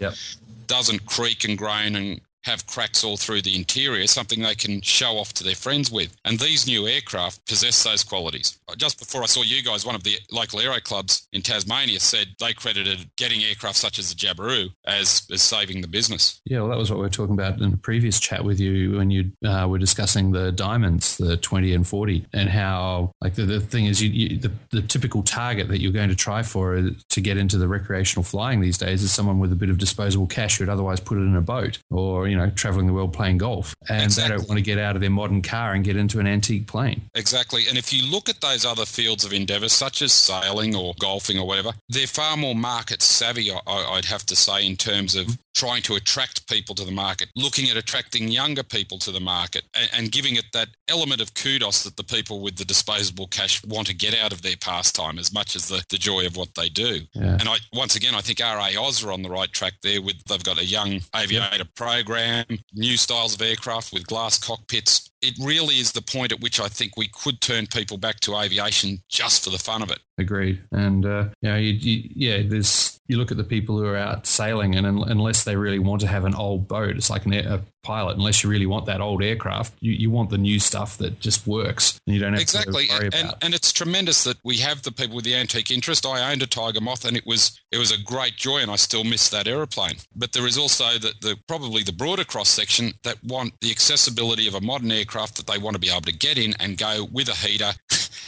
doesn't creak and groan and have cracks all through the interior, something they can show off to their friends with. And these new aircraft possess those qualities. Just before I saw you guys, one of the local aero clubs in Tasmania said they credited getting aircraft such as the Jabiru as, as saving the business. Yeah, well, that was what we were talking about in a previous chat with you when you uh, were discussing the diamonds, the 20 and 40, and how, like, the, the thing is, you, you, the, the typical target that you're going to try for to get into the recreational flying these days is someone with a bit of disposable cash who'd otherwise put it in a boat or, you traveling the world playing golf. And exactly. they don't want to get out of their modern car and get into an antique plane. Exactly. And if you look at those other fields of endeavour, such as sailing or golfing or whatever, they're far more market savvy, I'd have to say, in terms of trying to attract people to the market, looking at attracting younger people to the market and, and, giving it that element of kudos that the people with the disposable cash want to get out of their pastime as much as the, the joy of what they do. Yeah. And I once again I think RA Oz are on the right track there with they've got a young aviator program, new styles of aircraft with glass cockpits. It really is the point at which I think we could turn people back to aviation just for the fun of it. Agreed. And uh, you know, you, you, yeah, there's you look at the people who are out sailing, and unless they really want to have an old boat, it's like an, a pilot. Unless you really want that old aircraft, you, you want the new stuff that just works, and you don't have exactly. to worry and, about. And it's tremendous that we have the people with the antique interest. I owned a Tiger Moth, and it was it was a great joy, and I still miss that aeroplane. But there is also the, the probably the broader cross section that want the accessibility of a modern aircraft that they want to be able to get in and go with a heater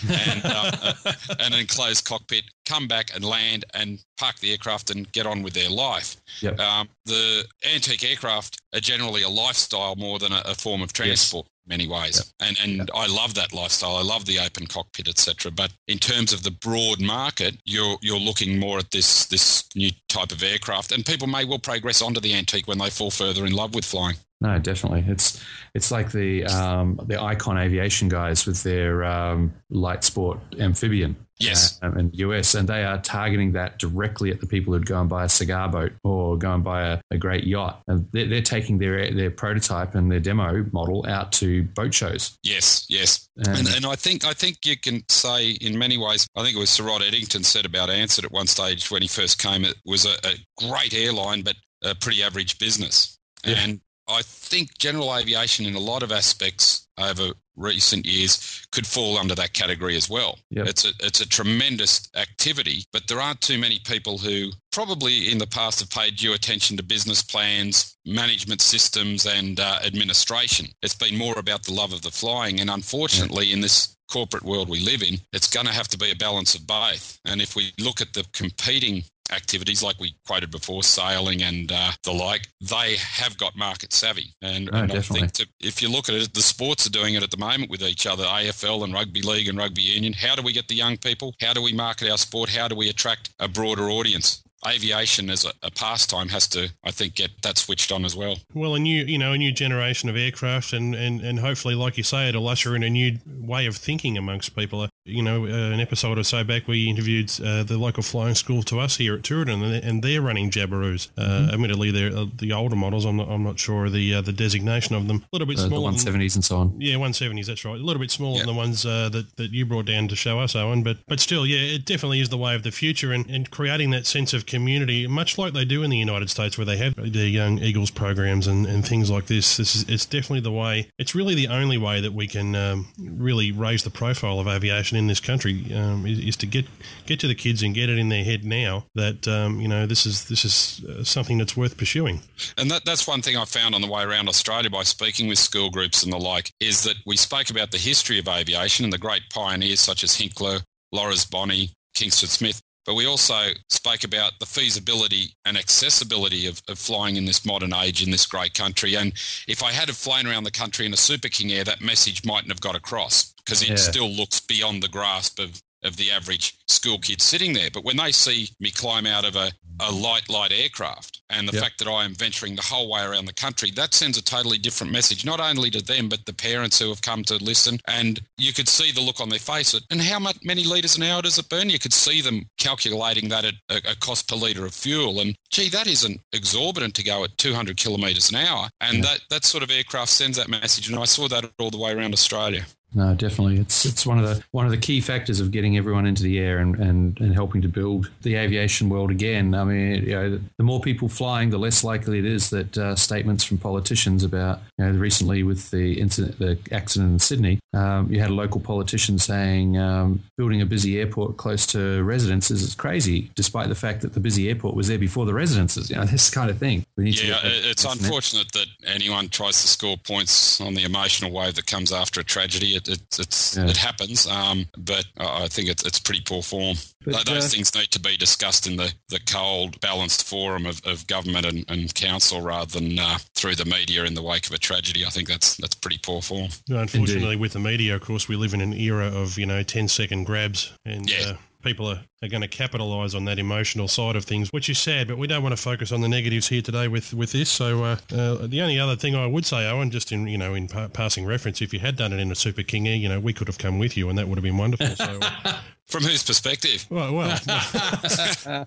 and uh, an enclosed cockpit, come back and land and park the aircraft and get on with their life. Yep. Um, the antique aircraft are generally a lifestyle more than a, a form of transport. Yes. Many ways, yep. and and yep. I love that lifestyle. I love the open cockpit, etc. But in terms of the broad market, you're you're looking more at this this new type of aircraft, and people may well progress onto the antique when they fall further in love with flying. No, definitely. It's it's like the um, the Icon Aviation guys with their um, light sport amphibian. Yes. Uh, in the US, and they are targeting that directly at the people who'd go and buy a cigar boat or go and buy a, a great yacht. And they're, they're, taking their their prototype and their demo model out to boat shows. Yes, yes. And, and, and I think I think you can say in many ways. I think it was Sir Rod Eddington said about Ansett at one stage when he first came. It was a, a great airline, but a pretty average business. Yeah. And I think general aviation, in a lot of aspects over recent years, could fall under that category as well. Yep. It's a it's a tremendous activity, but there aren't too many people who probably in the past have paid due attention to business plans, management systems, and uh, administration. It's been more about the love of the flying, and unfortunately, yep. in this corporate world we live in, it's going to have to be a balance of both. And if we look at the competing activities like we quoted before, sailing and uh, the like, they have got market savvy. And, oh, and I think to, if you look at it, the sports are doing it at the moment with each other, AFL and rugby league and rugby union. How do we get the young people? How do we market our sport? How do we attract a broader audience? aviation as a, a, pastime has to, I think, get that switched on as well. Well, a new, you know, a new generation of aircraft, and, and, and hopefully, like you say, it'll usher in a new way of thinking amongst people. You know, uh, an episode or so back, we interviewed uh, the local flying school to us here at Turin, and, and they're running Jabirus. Uh, mm-hmm. Admittedly, they're uh, the older models. I'm not, I'm not sure the uh, the designation of them. A little bit smaller. The 170s and so on. Yeah, 170s. That's right. A little bit smaller than the ones that, that you brought down to show us, Owen. But but still, yeah, it definitely is the way of the future, and, and creating that sense of community, much much like they do in the United States, where they have their young Eagles programs and, and things like this. This is it's definitely the way. It's really the only way that we can um, really raise the profile of aviation in this country um, is, is, to get get to the kids and get it in their head now that um, you know this is this is uh, something that's worth pursuing. And that, that's one thing I found on the way around Australia by speaking with school groups and the like is that we spoke about the history of aviation and the great pioneers such as Hinkler, Lores Bonney, Kingsford Smith. But we also spoke about the feasibility and accessibility of, of, flying in this modern age in this great country. And if I had have flown around the country in a Super King Air, that message mightn't have got across because it yeah. still looks beyond the grasp of of the average school kid sitting there. But when they see me climb out of a, a light, light aircraft and the yep. fact that I am venturing the whole way around the country, that sends a totally different message, not only to them, but the parents who have come to listen. And you could see the look on their face. And how much, many litres an hour does it burn? You could see them calculating that at a, a cost per litre of fuel. And gee, that isn't exorbitant to go at 200 kilometres an hour. And yeah. that, that sort of aircraft sends that message. And I saw that all the way around Australia. No, definitely. It's it's one of the one of the key factors of getting everyone into the air and, and, and helping to build the aviation world again. I mean, you know, the more people flying, the less likely it is that uh, statements from politicians about you know recently with the incident, the accident in Sydney, um, you had a local politician saying um, building a busy airport close to residences is crazy, despite the fact that the busy airport was there before the residences. You know, this kind of thing. We need Yeah, it's unfortunate that anyone tries to score points on the emotional wave that comes after a tragedy. It it, it's, it happens, um, but I I think it's, it's pretty poor form. But, Those uh, things need to be discussed in the, the cold, balanced forum of, of government and, and council rather than uh, through the media in the wake of a tragedy. I think that's that's pretty poor form. No, unfortunately, with the media, of course, we live in an era of you know 10 second grabs, and uh, people are, are going to capitalise on that emotional side of things, which is sad. But we don't want to focus on the negatives here today with with this. So uh, uh, the only other thing I would say, Owen, just in you know in pa- passing reference, if you had done it in a Super King Air, you know we could have come with you, and that would have been wonderful. So. uh, From whose perspective? Well, well, well,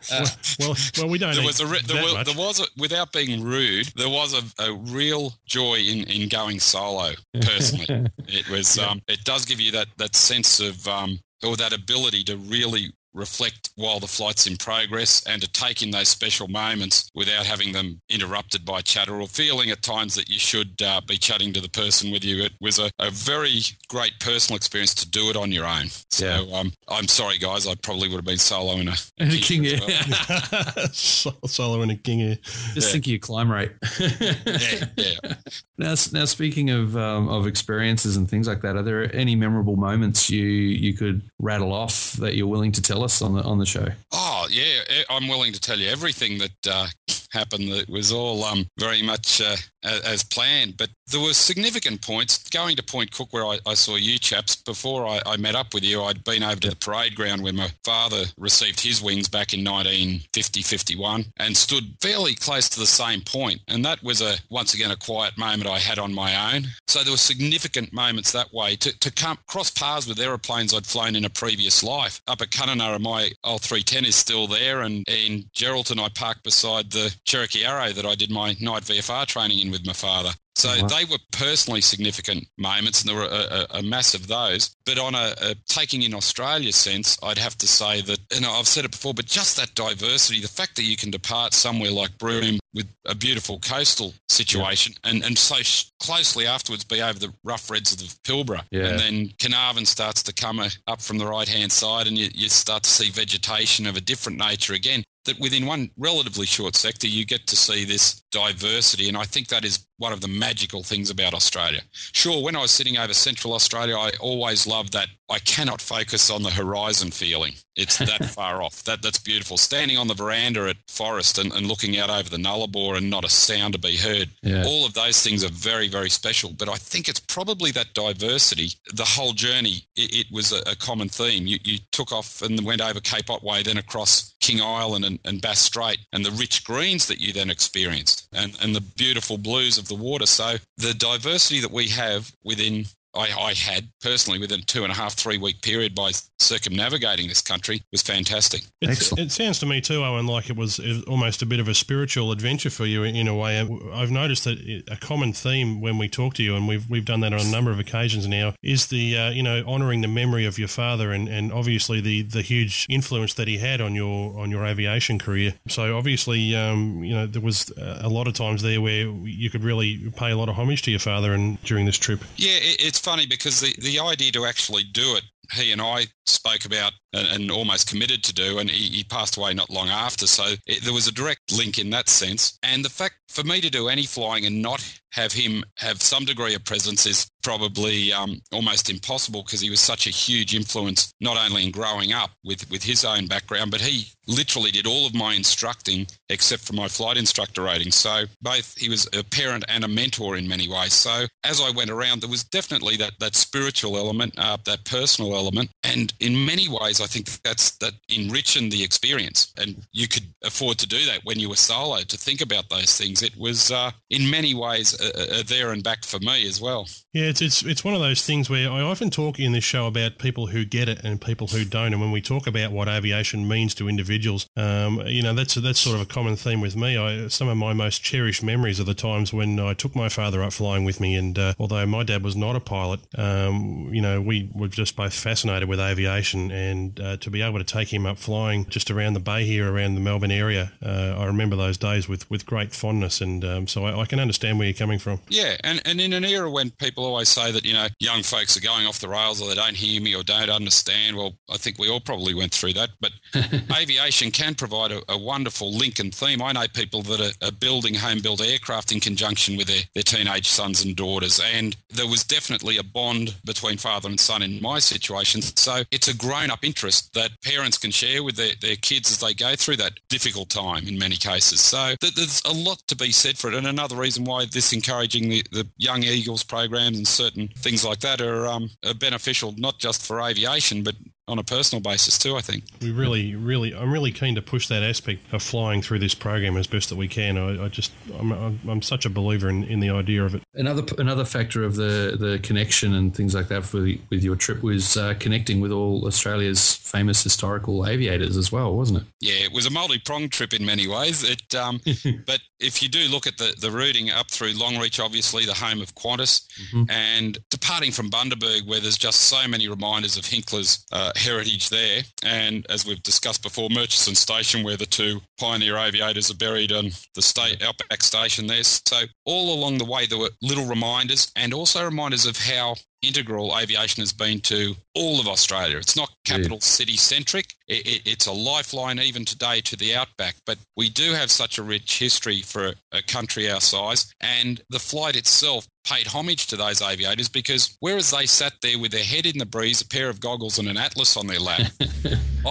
well, well, we don't. There was a re- there, was, there was a, without being rude, there was a, a real joy in, in going solo. Personally, it was. Um, it does give you that that sense of um, or that ability to really reflect while the flight's in progress and to take in those special moments without having them interrupted by chatter or feeling at times that you should uh, be chatting to the person with you. It was a, a very great personal experience to do it on your own. So um, I'm sorry, guys. I probably would have been solo in a, In a King as Air. well. Solo in a King Air. Just think of your climb rate. yeah, yeah. Now, now speaking of um, of experiences and things like that, are there any memorable moments you you could rattle off that you're willing to tell us on the on the show? Oh yeah, I'm willing to tell you everything that uh, happened. It was all um, very much uh, as, as planned, but there were significant points. Going to Point Cook, where I, I saw you chaps before I, I met up with you, I'd been over to the parade ground where my father received his wings back in 1950-51 and stood fairly close to the same point. And that was a once again a quiet moment I had on my own. So there were significant moments that way to, to come cross paths with aeroplanes I'd flown in a previous life. Up at Kununurra, my old 310 is still there, and in Geraldton, I parked beside the Cherokee Arrow that I did my night VFR training in with my father. So wow. they were personally significant moments, and there were a, a, a mass of those. But on a, a taking in Australia sense, I'd have to say that, and I've said it before, but just that diversity, the fact that you can depart somewhere like Broome with a beautiful coastal situation, and, and so sh- closely afterwards be over the rough reds of the Pilbara, Yeah. and then Carnarvon starts to come uh, up from the right hand side, and you, you start to see vegetation of a different nature again. That within one relatively short sector, you get to see this diversity, and I think that is one of the magical things about Australia. Sure, when I was sitting over Central Australia, I always loved that I cannot focus on the horizon feeling. It's that far off. That that's beautiful. Standing on the veranda at Forrest and, and looking out over the Nullarbor and not a sound to be heard. Yeah. All of those things are very, very special. But I think it's probably that diversity. The whole journey, it, it was a, a common theme. You, you took off and went over Cape Otway, then across King Island and, and Bass Strait, and the rich greens that you then experienced, and, and the beautiful blues of the water. So the diversity that we have within I, I had personally within a two and a half, three week period by circumnavigating this country was fantastic. It's, it sounds to me too, Owen, like it was almost a bit of a spiritual adventure for you in a way. I've noticed that a common theme when we talk to you, and we've we've done that on a number of occasions now, is the uh, you know honouring the memory of your father, and, and obviously the, the huge influence that he had on your on your aviation career. So obviously, um, you know, there was a lot of times there where you could really pay a lot of homage to your father, and during this trip. Yeah, it, it's funny because the, the idea to actually do it, he and I spoke about and, and almost committed to do, and he, he passed away not long after. So it, there was a direct link in that sense. And the fact for me to do any flying and not have him have some degree of presence is probably um, almost impossible because he was such a huge influence, not only in growing up with, with his own background, but he literally did all of my instructing except for my flight instructor rating. So both he was a parent and a mentor in many ways. So as I went around, there was definitely that, that spiritual element, uh, that personal element. And in many ways, I think that's that enriching the experience, and you could afford to do that when you were solo. To think about those things, it was uh, in many ways a, a there and back for me as well. Yeah, it's, it's it's one of those things where I often talk in this show about people who get it and people who don't, and when we talk about what aviation means to individuals, um, you know that's that's sort of a common theme with me. I, some of my most cherished memories are the times when I took my father up flying with me, and uh, although my dad was not a pilot, um, you know we were just both fascinated with aviation, and uh, to be able to take him up flying just around the bay here, around the Melbourne area, uh, I remember those days with with great fondness, and um, so I, I can understand where you're coming from. Yeah, and, and in an era when people always say that, you know, young folks are going off the rails or they don't hear me or don't understand, well, I think we all probably went through that. But aviation can provide a, a, wonderful link and theme. I know people that are, are building home built aircraft in conjunction with their, their teenage sons and daughters. And there was definitely a bond between father and son in my situation. So it's a grown up interest that parents can share with their, their kids as they go through that difficult time in many cases. So th- there's a lot to be said for it. And another reason why this encouraging the, the young Eagles programs and certain things like that are, um, are beneficial not just for aviation but on a personal basis too. I think we really, really, I'm really keen to push that aspect of flying through this program as best that we can. I, I just, I'm, I'm such a believer in, in the idea of it. Another another factor of the the connection and things like that for with your trip was uh, connecting with all Australia's famous historical aviators as well, wasn't it? Yeah, it was a multi pronged trip in many ways. It, um, but if you do look at the the routing up through Longreach, obviously the home of Qantas, mm-hmm. and departing from Bundaberg, where there's just so many reminders of Hinkler's uh, heritage there. And as we've discussed before, Murchison Station, where the two pioneer aviators are buried on the state outback station there. So all along the way, there were little reminders and also reminders of how integral aviation has been to all of Australia. It's not capital yeah. city centric. It, it, it's a lifeline even today to the outback. But we do have such a rich history for a, a country our size. And the flight itself paid homage to those aviators because whereas they sat there with their head in the breeze, a pair of goggles and an atlas on their lap,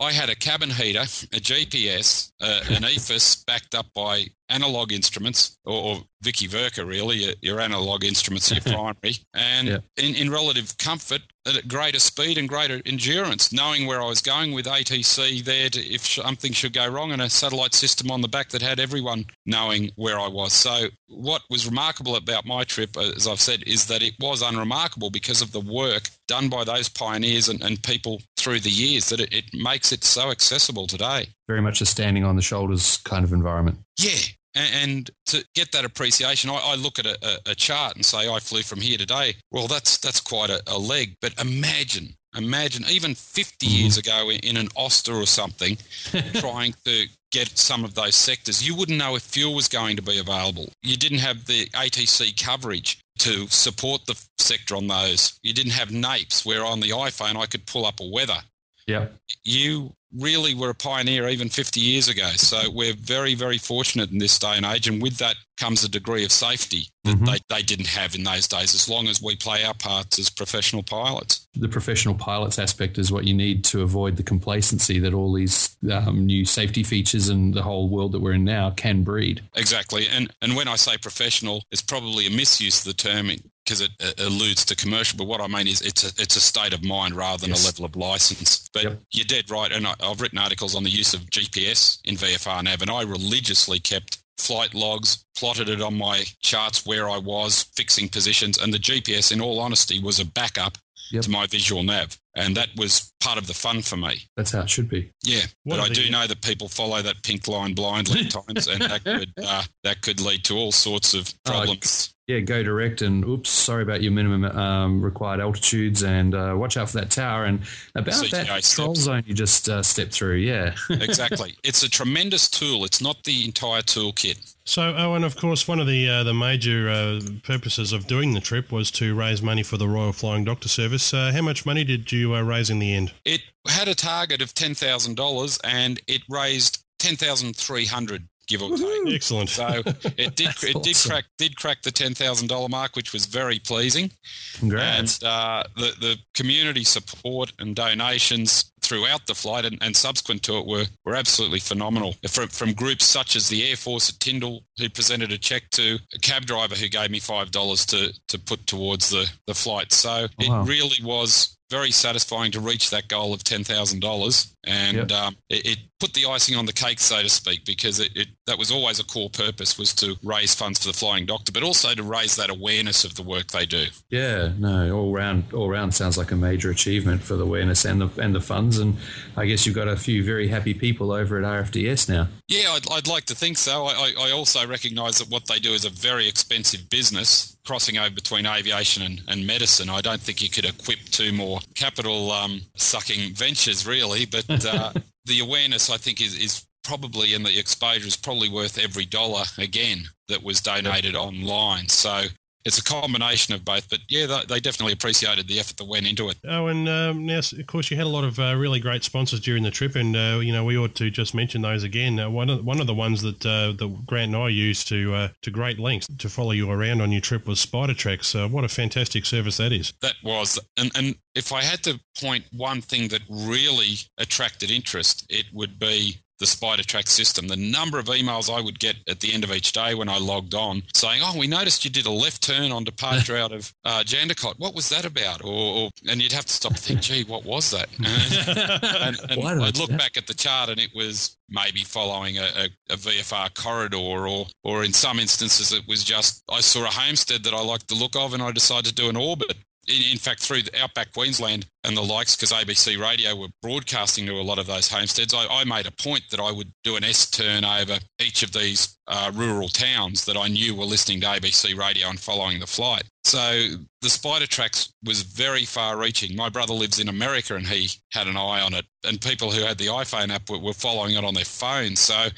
I had a cabin heater, a GPS, uh, an EFIS backed up by analog instruments, or, or Vicky Verka, really, your, your analog instruments, your primary, and yeah. in, in relative comfort, at greater speed and greater endurance, knowing where I was going with ATC there to, if something should go wrong, and a satellite system on the back that had everyone knowing where I was. So, what was remarkable about my trip, uh, as I've said, is that it was unremarkable because of the work done by those pioneers and, and people through the years that it, it makes it so accessible today. Very much a standing on the shoulders kind of environment. Yeah, and to get that appreciation, I, look at a, a, chart and say, I flew from here today. Well, that's that's quite a, a leg. But imagine, imagine even 50 mm-hmm. years ago in an Auster or something, trying to get some of those sectors, you wouldn't know if fuel was going to be available. You didn't have the ATC coverage to support the sector on those. You didn't have NAIPS, where on the iPhone I could pull up a weather. Yeah. You really were a pioneer even 50 years ago. So we're very, very fortunate in this day and age. And with that comes a degree of safety that mm-hmm. they, they didn't have in those days, as long as we play our parts as professional pilots. The professional pilots aspect is what you need to avoid the complacency that all these um, new safety features and the whole world that we're in now can breed. Exactly. And, and when I say professional, it's probably a misuse of the term because it, it, alludes to commercial. But what I mean is it's a, it's a state of mind rather than yes. a level of license. But yep. you're dead right. And I, I've written articles on the use of GPS in VFR nav, and I religiously kept flight logs, plotted it on my charts where I was, fixing positions, and the GPS, in all honesty, was a backup yep. to my visual nav. And that was part of the fun for me. That's how it should be. Yeah, what but I do know that people follow that pink line blindly at times, and that could uh, that could lead to all sorts of oh, problems yeah, go direct and oops, sorry about your minimum um, required altitudes and uh, watch out for that tower and about CGI that control zone you just uh, stepped through. Yeah, exactly. It's a tremendous tool. It's not the entire toolkit. So, Owen, of course, one of the uh, the major uh, purposes of doing the trip was to raise money for the Royal Flying Doctor Service. Uh, how much money did you uh, raise in the end? It had a target of ten thousand dollars, and it raised ten thousand three hundred give or take. Excellent. So it did it awesome. did crack did crack the ten thousand dollar mark, which was very pleasing. Congrats. And uh, the the community support and donations throughout the flight and, and, subsequent to it were, were absolutely phenomenal. From, from groups such as the Air Force at Tindal, who presented a check to a cab driver who gave me $5 to, to put towards the, the flight. So oh, it wow. really was very satisfying to reach that goal of ten thousand dollars, and um, it, it, put the icing on the cake, so to speak, because it, it, that was always a core purpose was to raise funds for the Flying Doctor, but also to raise that awareness of the work they do. Yeah, no, all round, all round sounds like a major achievement for the awareness and the and the funds, and I guess you've got a few very happy people over at RFDS now. Yeah, I'd, I'd like to think so. I, I also recognise that what they do is a very expensive business, crossing over between aviation and, and medicine. I don't think you could equip two more capital um, sucking ventures, really. But uh, the awareness, I think, is, is probably, and the exposure is probably worth every dollar again that was donated online. So it's a combination of both. But yeah, they, they, definitely appreciated the effort that went into it. Oh, and um, now, of course, you had a lot of uh, really great sponsors during the trip, and uh, you know we ought to just mention those again. Uh, one of one of the ones that uh, the Grant and I used to uh, to great lengths to follow you around on your trip was Spidertracks. Uh, what a fantastic service that is. That was, and and if I had to point one thing that really attracted interest, it would be the Spidertracks system. The number of emails I would get at the end of each day when I logged on saying, "Oh, we noticed you did a left turn on departure out of uh, Jandakot. What was that about?" Or, or, and you'd have to stop and think, "Gee, what was that?" And, and, and I'd look back at the chart, and it was maybe following a, a, a, VFR corridor, or or in some instances, it was just I saw a homestead that I liked the look of, and I decided to do an orbit in, in fact, through outback Queensland and the likes, because ABC Radio were broadcasting to a lot of those homesteads, I, I, made a point that I would do an S turn over each of these uh, rural towns that I knew were listening to ABC Radio and following the flight. So the spider tracks was very far reaching. My brother lives in America and he had an eye on it, and people who had the iPhone app were, were following it on their phone. So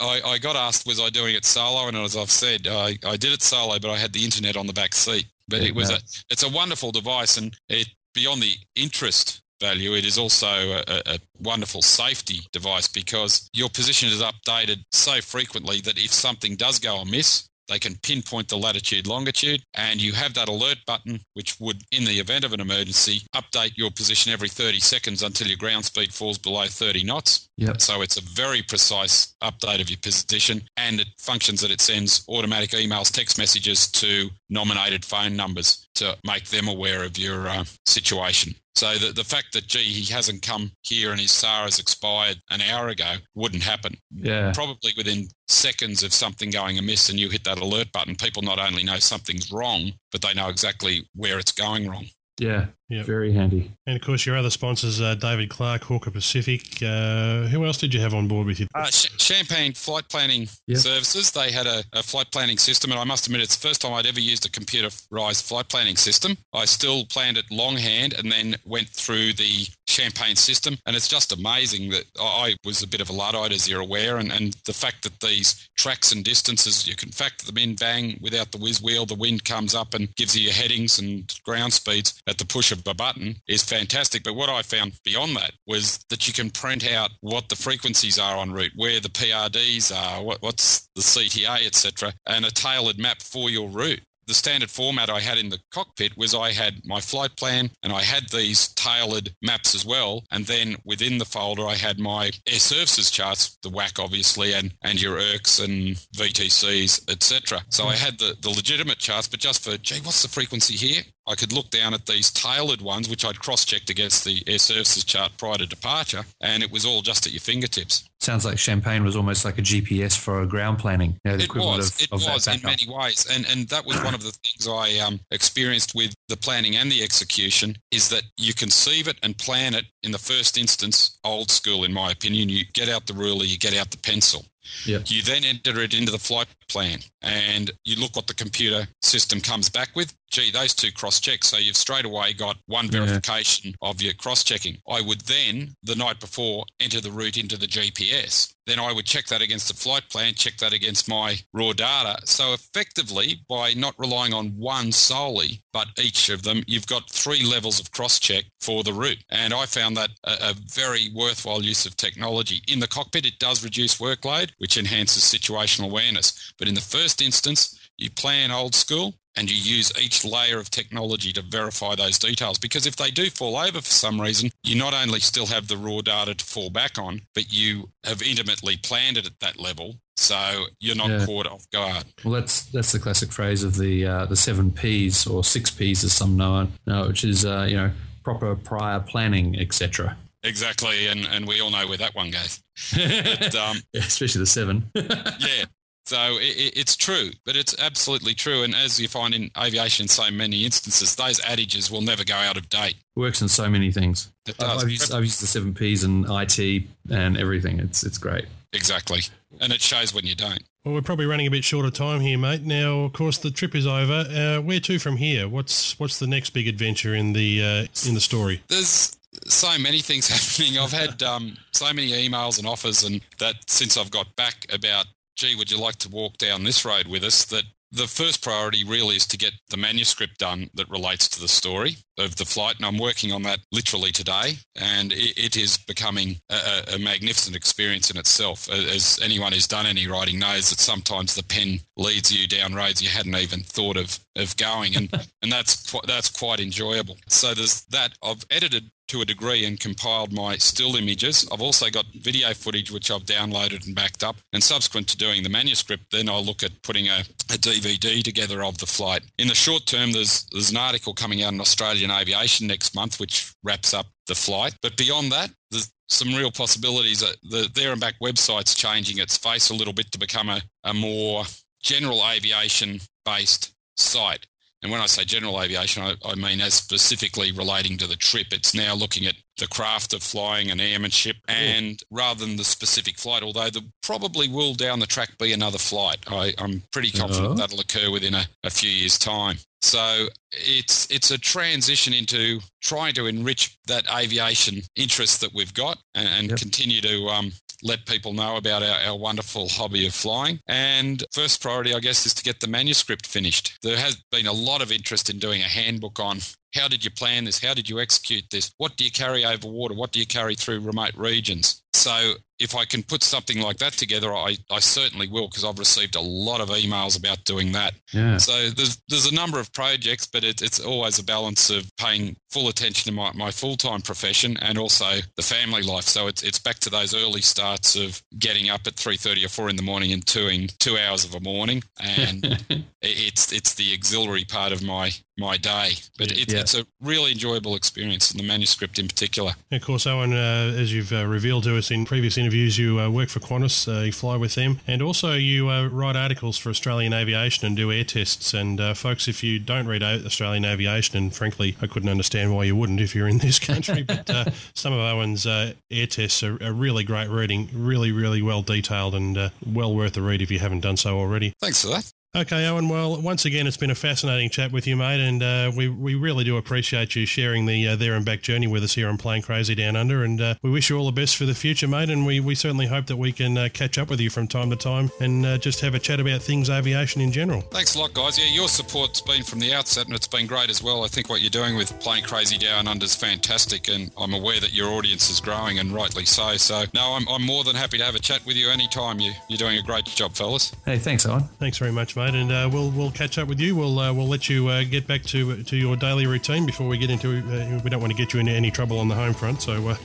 I, I, got asked, was I doing it solo? And as I've said, I, I did it solo, but I had the internet on the back seat. But yeah, it was no. a it's a wonderful device, and it beyond the interest value, it is also a, a, wonderful safety device because your position is updated so frequently that if something does go amiss, they can pinpoint the latitude, longitude, and you have that alert button, which would, in the event of an emergency, update your position every 30 seconds until your ground speed falls below 30 knots. Yep. So it's a very precise update of your position, and it functions that it sends automatic emails, text messages to nominated phone numbers to make them aware of your uh, situation. So the, the fact that, gee, he hasn't come here and his SAR has expired an hour ago wouldn't happen. Yeah. Probably within seconds of something going amiss and you hit that alert button, people not only know something's wrong, but they know exactly where it's going wrong. Yeah, yep. very handy. And of course, your other sponsors, uh, David Clark, Hawker Pacific. Uh, who else did you have on board with you? Uh, Ch- Champagne Flight Planning yep. Services. They had a, a, flight planning system, and I must admit, it's the first time I'd ever used a computerized flight planning system. I still planned it longhand and then went through the Champagne system, and it's just amazing that I was a bit of a luddite, as you're aware, and, and the fact that these tracks and distances, you can factor them in, bang, without the whiz wheel, the wind comes up and gives you your headings and ground speeds at the push of a button is fantastic. But what I found beyond that was that you can print out what the frequencies are en route, where the PRDs are, what, what's the CTA, etc., and a tailored map for your route the standard format I had in the cockpit was I had my flight plan and I had these tailored maps as well. And then within the folder, I had my air services charts, the WAC obviously, and, and your ERCs and VTCs, etc. So I mm. had the, the legitimate charts, but just for, gee, what's the frequency here? I could look down at these tailored ones, which I'd cross checked against the air services chart prior to departure, and it was all just at your fingertips. Sounds like Champagne was almost like a GPS for ground planning. You know, it was. Of, it of was in many ways, and and that was one of the things I um, experienced with the planning and the execution is that you conceive it and plan it in the first instance, old school in my opinion. You get out the ruler, you get out the pencil. Yep. You then enter it into the flight plan and you look what the computer system comes back with. Gee, those two cross check. So you've straight away got one verification yeah. of your cross checking. I would then, the night before, enter the route into the GPS. Then I would check that against the flight plan, check that against my raw data. So effectively, by not relying on one solely, but each of them, you've got three levels of cross check for the route. And I found that a, a very worthwhile use of technology. In the cockpit, it does reduce workload, which enhances situational awareness. But in the first instance, you plan old school and you use each layer of technology to verify those details. Because if they do fall over for some reason, you not only still have the raw data to fall back on, but you have intimately planned it at that level. So you're not yeah. caught off guard. Well, that's that's the classic phrase of the uh, the seven P's or six P's, as some know, know which is uh, you know proper prior planning, etc. Exactly, and, and we all know where that one goes. but, um, Especially the seven. yeah. So it, it's true, but it's absolutely true. And as you find in aviation, so many instances, those adages will never go out of date. Works in so many things. It I've, does. I've used, I've used the seven Ps and IT and everything. It's it's great. Exactly, and it shows when you don't. Well, we're probably running a bit short of time here, mate. Now, of course, the trip is over. Uh, where to from here? What's what's the next big adventure in the uh, in the story? There's so many things happening. I've had um, so many emails and offers, and that since I've got back about, gee, would you like to walk down this road with us? That the first priority really is to get the manuscript done that relates to the story of the flight, and I'm working on that literally today. And it, it is becoming a, a magnificent experience in itself. As anyone who's done any writing knows, that sometimes the pen leads you down roads you hadn't even thought of of going, and and that's quite, that's quite enjoyable. So there's that. I've edited to a degree and compiled my still images. I've also got video footage which I've downloaded and backed up. And subsequent to doing the manuscript, then I'll look at putting a, a DVD together of the flight. In the short term, there's there's an article coming out in Australian Aviation next month which wraps up the flight. But beyond that, there's some real possibilities. That the There and Back website's changing its face a little bit to become a, a more general aviation based site. And when I say general aviation, I, I, mean as specifically relating to the trip. It's now looking at the craft of flying an airmanship and rather than the specific flight, although there probably will down the track be another flight. I, am pretty confident Uh-huh. that'll occur within a, a few years' time. So it's it's a transition into trying to enrich that aviation interest that we've got and, and continue to um, let people know about our, our wonderful hobby of flying. And first priority, I guess, is to get the manuscript finished. There has been a lot of interest in doing a handbook on how did you plan this? How did you execute this? What do you carry over water? What do you carry through remote regions? So if I can put something like that together, I, I certainly will because I've received a lot of emails about doing that. Yeah. So there's there's a number of projects, but it, it's always a balance of paying full attention to my, my full time profession and also the family life. So it's it's back to those early starts of getting up at three thirty or four in the morning and doing two hours of a morning, and it's it's the auxiliary part of my my day. But it, Yeah. it's a really enjoyable experience, and the manuscript in particular. Of course, Owen, uh, as you've uh, revealed to us in previous interviews, you uh, work for Qantas, uh, you fly with them, and also you uh, write articles for Australian Aviation and do air tests. And uh, folks, if you don't read Australian Aviation, and frankly, I couldn't understand why you wouldn't if you're in this country, but uh, some of Owen's uh, air tests are, are really great reading, really, really well detailed, and uh, well worth the read if you haven't done so already. Thanks for that. Okay, Owen. Well, once again, it's been a fascinating chat with you, mate, and uh, we we really do appreciate you sharing the uh, there and back journey with us here on Plane Crazy Down Under, and uh, we wish you all the best for the future, mate. And we, we certainly hope that we can uh, catch up with you from time to time and uh, just have a chat about things aviation in general. Thanks a lot, guys. Yeah, your support's been from the outset, and it's been great as well. I think what you're doing with Plane Crazy Down Under is fantastic, and I'm aware that your audience is growing, and rightly so. So, no, I'm, I'm more than happy to have a chat with you anytime. You, you're doing a great job, fellas. Hey, thanks, Owen. Thanks very much, mate, and uh, we'll we'll catch up with you. We'll uh, we'll let you uh, get back to to your daily routine before we get into. Uh, we don't want to get you into any trouble on the home front, so uh, we'll,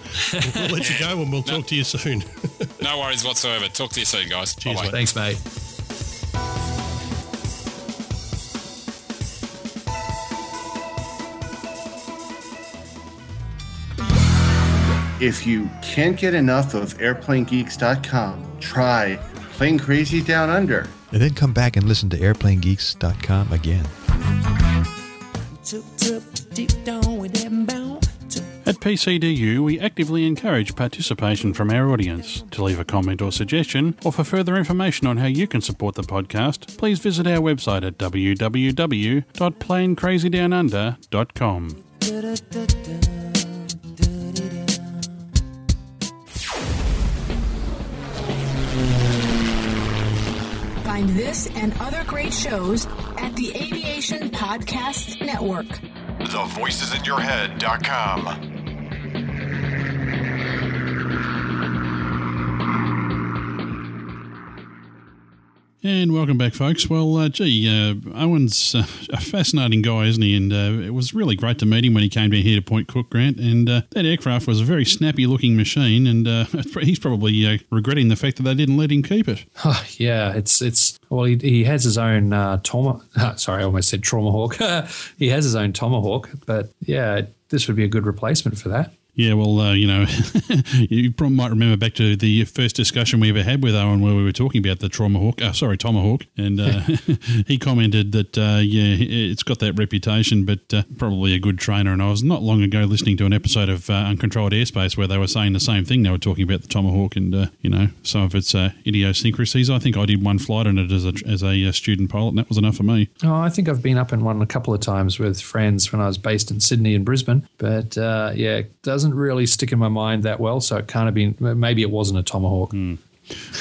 we'll let you go, and we'll talk to you soon. No worries whatsoever. Talk to you soon, guys. Cheers, Bye-bye. mate. Thanks, mate. If you can't get enough of airplanegeeks.com, try Plane Crazy Down Under. And then come back and listen to airplanegeeks.com again. At PCDU, we actively encourage participation from our audience. To leave a comment or suggestion, or for further information on how you can support the podcast, please visit our website at www.planecrazydownunder.com. Find this and other great shows at the Aviation Podcast Network. TheVoicesInYourHead.com. And welcome back, folks. Well, uh, gee, uh, Owen's uh, a fascinating guy, isn't he? And uh, it was really great to meet him when he came down here to Point Cook, Grant. And uh, that aircraft was a very snappy looking machine, and uh, he's probably regretting the fact that they didn't let him keep it. Oh, yeah, it's it's well, he, he has his own Toma. sorry, I almost said trauma hawk. he has his own Tomahawk, but yeah, this would be a good replacement for that. Yeah, well, uh, you know, you probably might remember back to the first discussion we ever had with Owen, where we were talking about the Tomahawk. Uh, sorry, Tomahawk, and uh, he commented that uh, yeah, it's got that reputation, but uh, probably a good trainer. And I was not long ago listening to an episode of uh, Uncontrolled Airspace where they were saying the same thing. They were talking about the Tomahawk and uh, you know some of its uh, idiosyncrasies. I think I did one flight on it as a as a uh, student pilot, and that was enough for me. Oh, I think I've been up in one a couple of times with friends when I was based in Sydney and Brisbane, but uh, yeah, it doesn't really stick in my mind that well. So it can't have been. Maybe it wasn't a tomahawk. Hmm.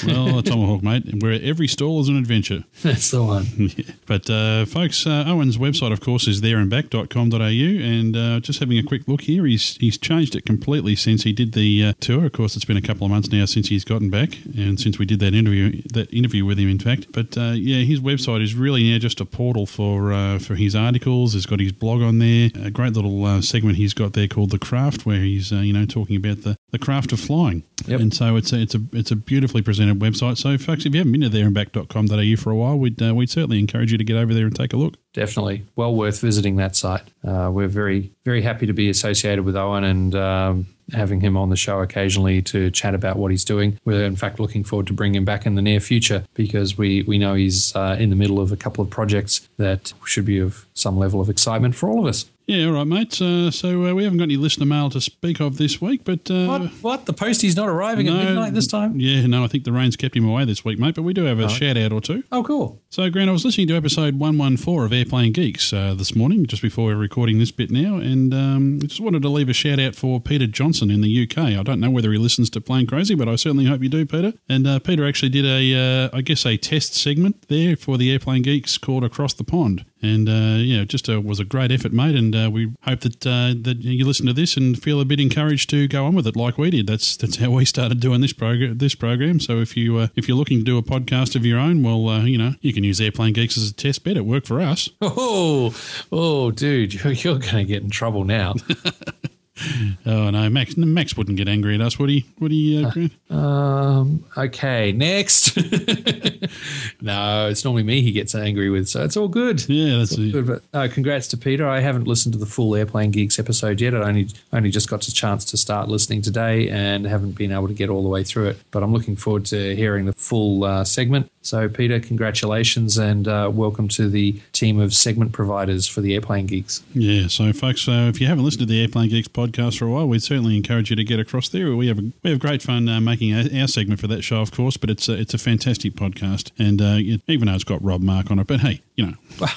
Well, a Tomahawk, mate, where every stall is an adventure. That's the one. Yeah. But, uh, folks, uh, Owen's website, of course, is thereandback.com.au. And uh, just having a quick look here, he's he's changed it completely since he did the uh, tour. Of course, it's been a couple of months now since he's gotten back and since we did that interview that interview with him, in fact. But, uh, yeah, his website is really now just a portal for uh, for his articles. He's got his blog on there. A great little uh, segment he's got there called The Craft, where he's, uh, you know, talking about the, the craft of flying. And so it's a, it's a it's a beautifully presented website. So, folks, if you haven't been to thereandback.com.au for a while, we'd uh, we'd certainly encourage you to get over there and take a look. Definitely, well worth visiting that site. Uh, we're very very happy to be associated with Owen and. Um, Having him on the show occasionally to chat about what he's doing. We're in fact looking forward to bringing him back in the near future because we, we know he's uh, in the middle of a couple of projects that should be of some level of excitement for all of us. Yeah, all right, mate. Uh, so uh, we haven't got any listener mail to speak of this week, but uh, What? What? The postie's not arriving at midnight this time? Yeah, no, I think the rain's kept him away this week, mate. But we do have a shout out or two. Oh, cool. So, Grant, I was listening to episode 114 of Airplane Geeks uh, this morning, just before we're recording this bit now, and um, I just wanted to leave a shout out for Peter Johnson in the UK. I don't know whether he listens to Plane Crazy, but I certainly hope you do, Peter. And uh, Peter actually did a, uh, I guess, a test segment there for the Airplane Geeks called Across the Pond. And, uh, yeah, just uh, was a great effort, mate. And uh, we hope that uh, that you listen to this and feel a bit encouraged to go on with it like we did. That's that's how we started doing this program. This program. So if you uh, if you're looking to do a podcast of your own, well, uh, you know, you can use Airplane Geeks as a test bed. It worked for us. Oh, oh, dude, you're, you're going to get in trouble now. Oh no, Max Max wouldn't get angry at us, would he? Would he, uh, Grant? Um. Okay. Next. no, it's normally me he gets angry with, so it's all good. Yeah, that's good. But uh, congrats to Peter. I haven't listened to the full Airplane Geeks episode yet. I only only just got a chance to start listening today, and haven't been able to get all the way through it. But I'm looking forward to hearing the full uh, segment. So, Peter, congratulations and uh, welcome to the team of segment providers for the Airplane Geeks. Yeah, so folks, uh, if you haven't listened to the Airplane Geeks podcast for a while, we'd certainly encourage you to get across there. We have we have great fun uh, making our, our segment for that show, of course, but it's a, it's a fantastic podcast, and uh, it- even though it's got Rob Mark on it, but hey, you know,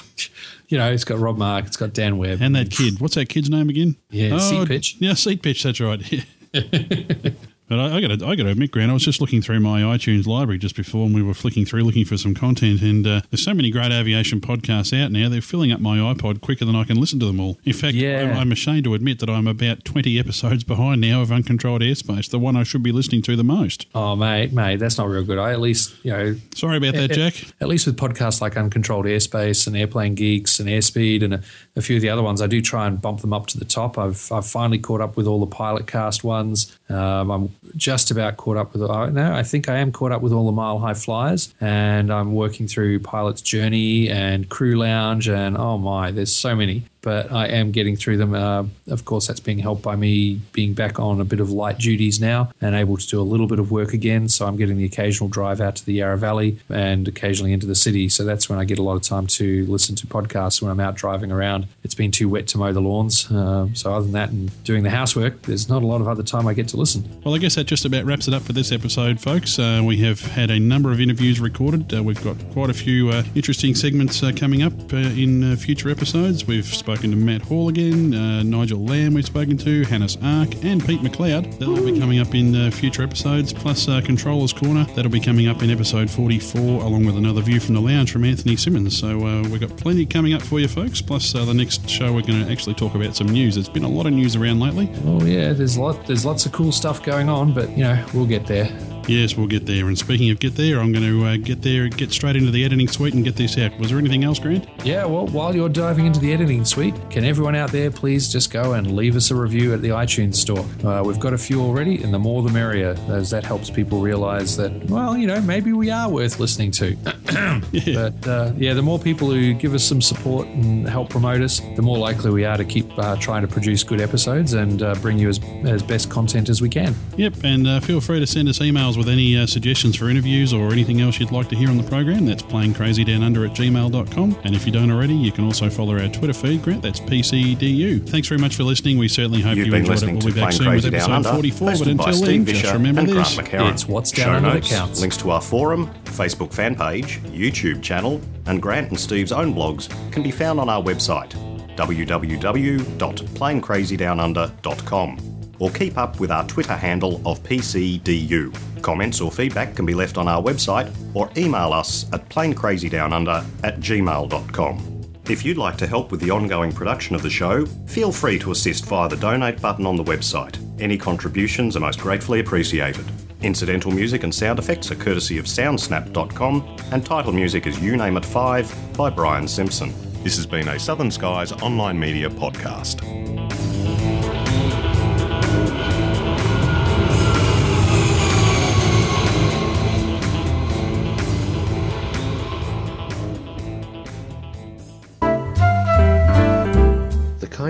You know, it's got Rob Mark, it's got Dan Webb, and that kid, what's that kid's name again? Yeah, oh, Seat Pitch. Yeah, Seat Pitch. That's right. But I, I got to, I got to admit, Grant, I was just looking through my iTunes library just before, and we were flicking through looking for some content. And uh, there's so many great aviation podcasts out now; they're filling up my iPod quicker than I can listen to them all. In fact, I'm, I'm ashamed to admit that I'm about 20 episodes behind now of Uncontrolled Airspace, the one I should be listening to the most. Oh, mate, mate, that's not real good. I at least, you know. Sorry about that, at, Jack. At least with podcasts like Uncontrolled Airspace and Airplane Geeks and Airspeed and a, a few of the other ones, I do try and bump them up to the top. I've, I've finally caught up with all the Pilot Cast ones. Um, I'm just about caught up with, oh, no, I think I am caught up with all the Mile High Flyers. And I'm working through Pilot's Journey and Crew Lounge. And oh my, there's so many. But I am getting through them. Uh, of course, that's being helped by me being back on a bit of light duties now and able to do a little bit of work again. So I'm getting the occasional drive out to the Yarra Valley and occasionally into the city. So that's when I get a lot of time to listen to podcasts when I'm out driving around. It's been too wet to mow the lawns. Um, so other than that and doing the housework, there's not a lot of other time I get to listen. Well, I guess that just about wraps it up for this episode, folks. Uh, we have had a number of interviews recorded. Uh, we've got quite a few uh, interesting segments uh, coming up uh, in uh, future episodes. We've spoken to Matt Hall again, uh, Nigel Lamb we've spoken to, Hannes Arch, and Pete McLeod. That'll be coming up in uh, future episodes, plus uh, Controller's Corner. That'll be coming up in episode 44, along with another view from the lounge from Anthony Simmons. So uh, we've got plenty coming up for you, folks. Plus, uh, the next show, we're going to actually talk about some news. There's been a lot of news around lately. Oh yeah, there's lot there's lots of cool stuff going on, but you know we'll get there. Yes, we'll get there. And speaking of get there, I'm going to uh, get there, get straight into the editing suite and get this out. Was there anything else, Grant? Yeah, well, while you're diving into the editing suite, can everyone out there please just go and leave us a review at the iTunes store? Uh, we've got a few already, and the more the merrier, as that helps people realize that, well, you know, maybe we are worth listening to. But uh, yeah, the more people who give us some support and help promote us, the more likely we are to keep uh, trying to produce good episodes and uh, bring you as, as best content as we can. Yep, and uh, feel free to send us emails with any uh, suggestions for interviews or anything else you'd like to hear on the program. That's planecrazydownunder at gmail.com. And if you don't already, you can also follow our Twitter feed, Grant. That's PCDU. Thanks very much for listening. We certainly hope You've you enjoyed it. We'll be back soon with Crazy Down episode Under, 44. But hosted by until then, Visscher just remember and this. Grant McHerron. It's what's Show down under that notes, counts. links to our forum, Facebook fan page, YouTube channel, and Grant and Steve's own blogs can be found on our website www.planecrazydownunder.com or keep up with our Twitter handle of PCDU. Comments or feedback can be left on our website or email us at planecrazydownunder at gmail.com. If you'd like to help with the ongoing production of the show, feel free to assist via the donate button on the website. Any contributions are most gratefully appreciated. Incidental music and sound effects are courtesy of soundsnap.com, and title music is You Name It 5 by Brian Simpson. This has been a Southern Skies online media podcast.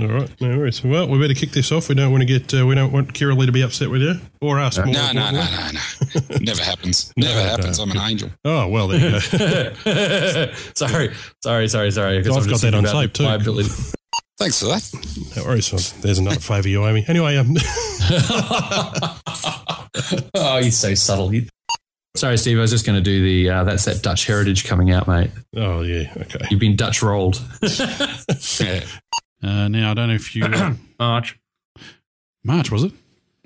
All right, no worries. Well, we better kick this off. We don't want to get, uh, we don't want Kira Lee to be upset with you or us. No, more no, no, no, no. Never happens. Never No, happens. no. I'm an angel. Oh well, there you go. sorry, sorry, sorry, sorry. 'cause I've I'm got that on tape too. my ability- Thanks for that. No worries. Well, There's another favour you owe me. Anyway, um, oh, he's so subtle. He- Sorry, Steve. I was just going to do the uh, that's that Dutch heritage coming out, mate. Oh yeah, okay. You've been Dutch rolled. Uh, now, I don't know if you. Uh, March. March, was it?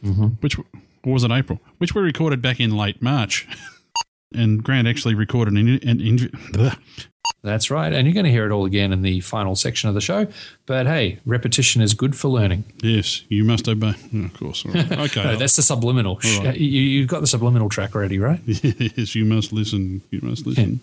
Mm-hmm. Which or was it April? Which we recorded back in late March. and Grant actually recorded an, an injury. That's right. And you're going to hear it all again in the final section of the show. But hey, repetition is good for learning. Yes, you must obey. Oh, of course. All right. Okay. No, that's the subliminal. All right. You, you've got the subliminal track already, right? yes, you must listen. You must listen.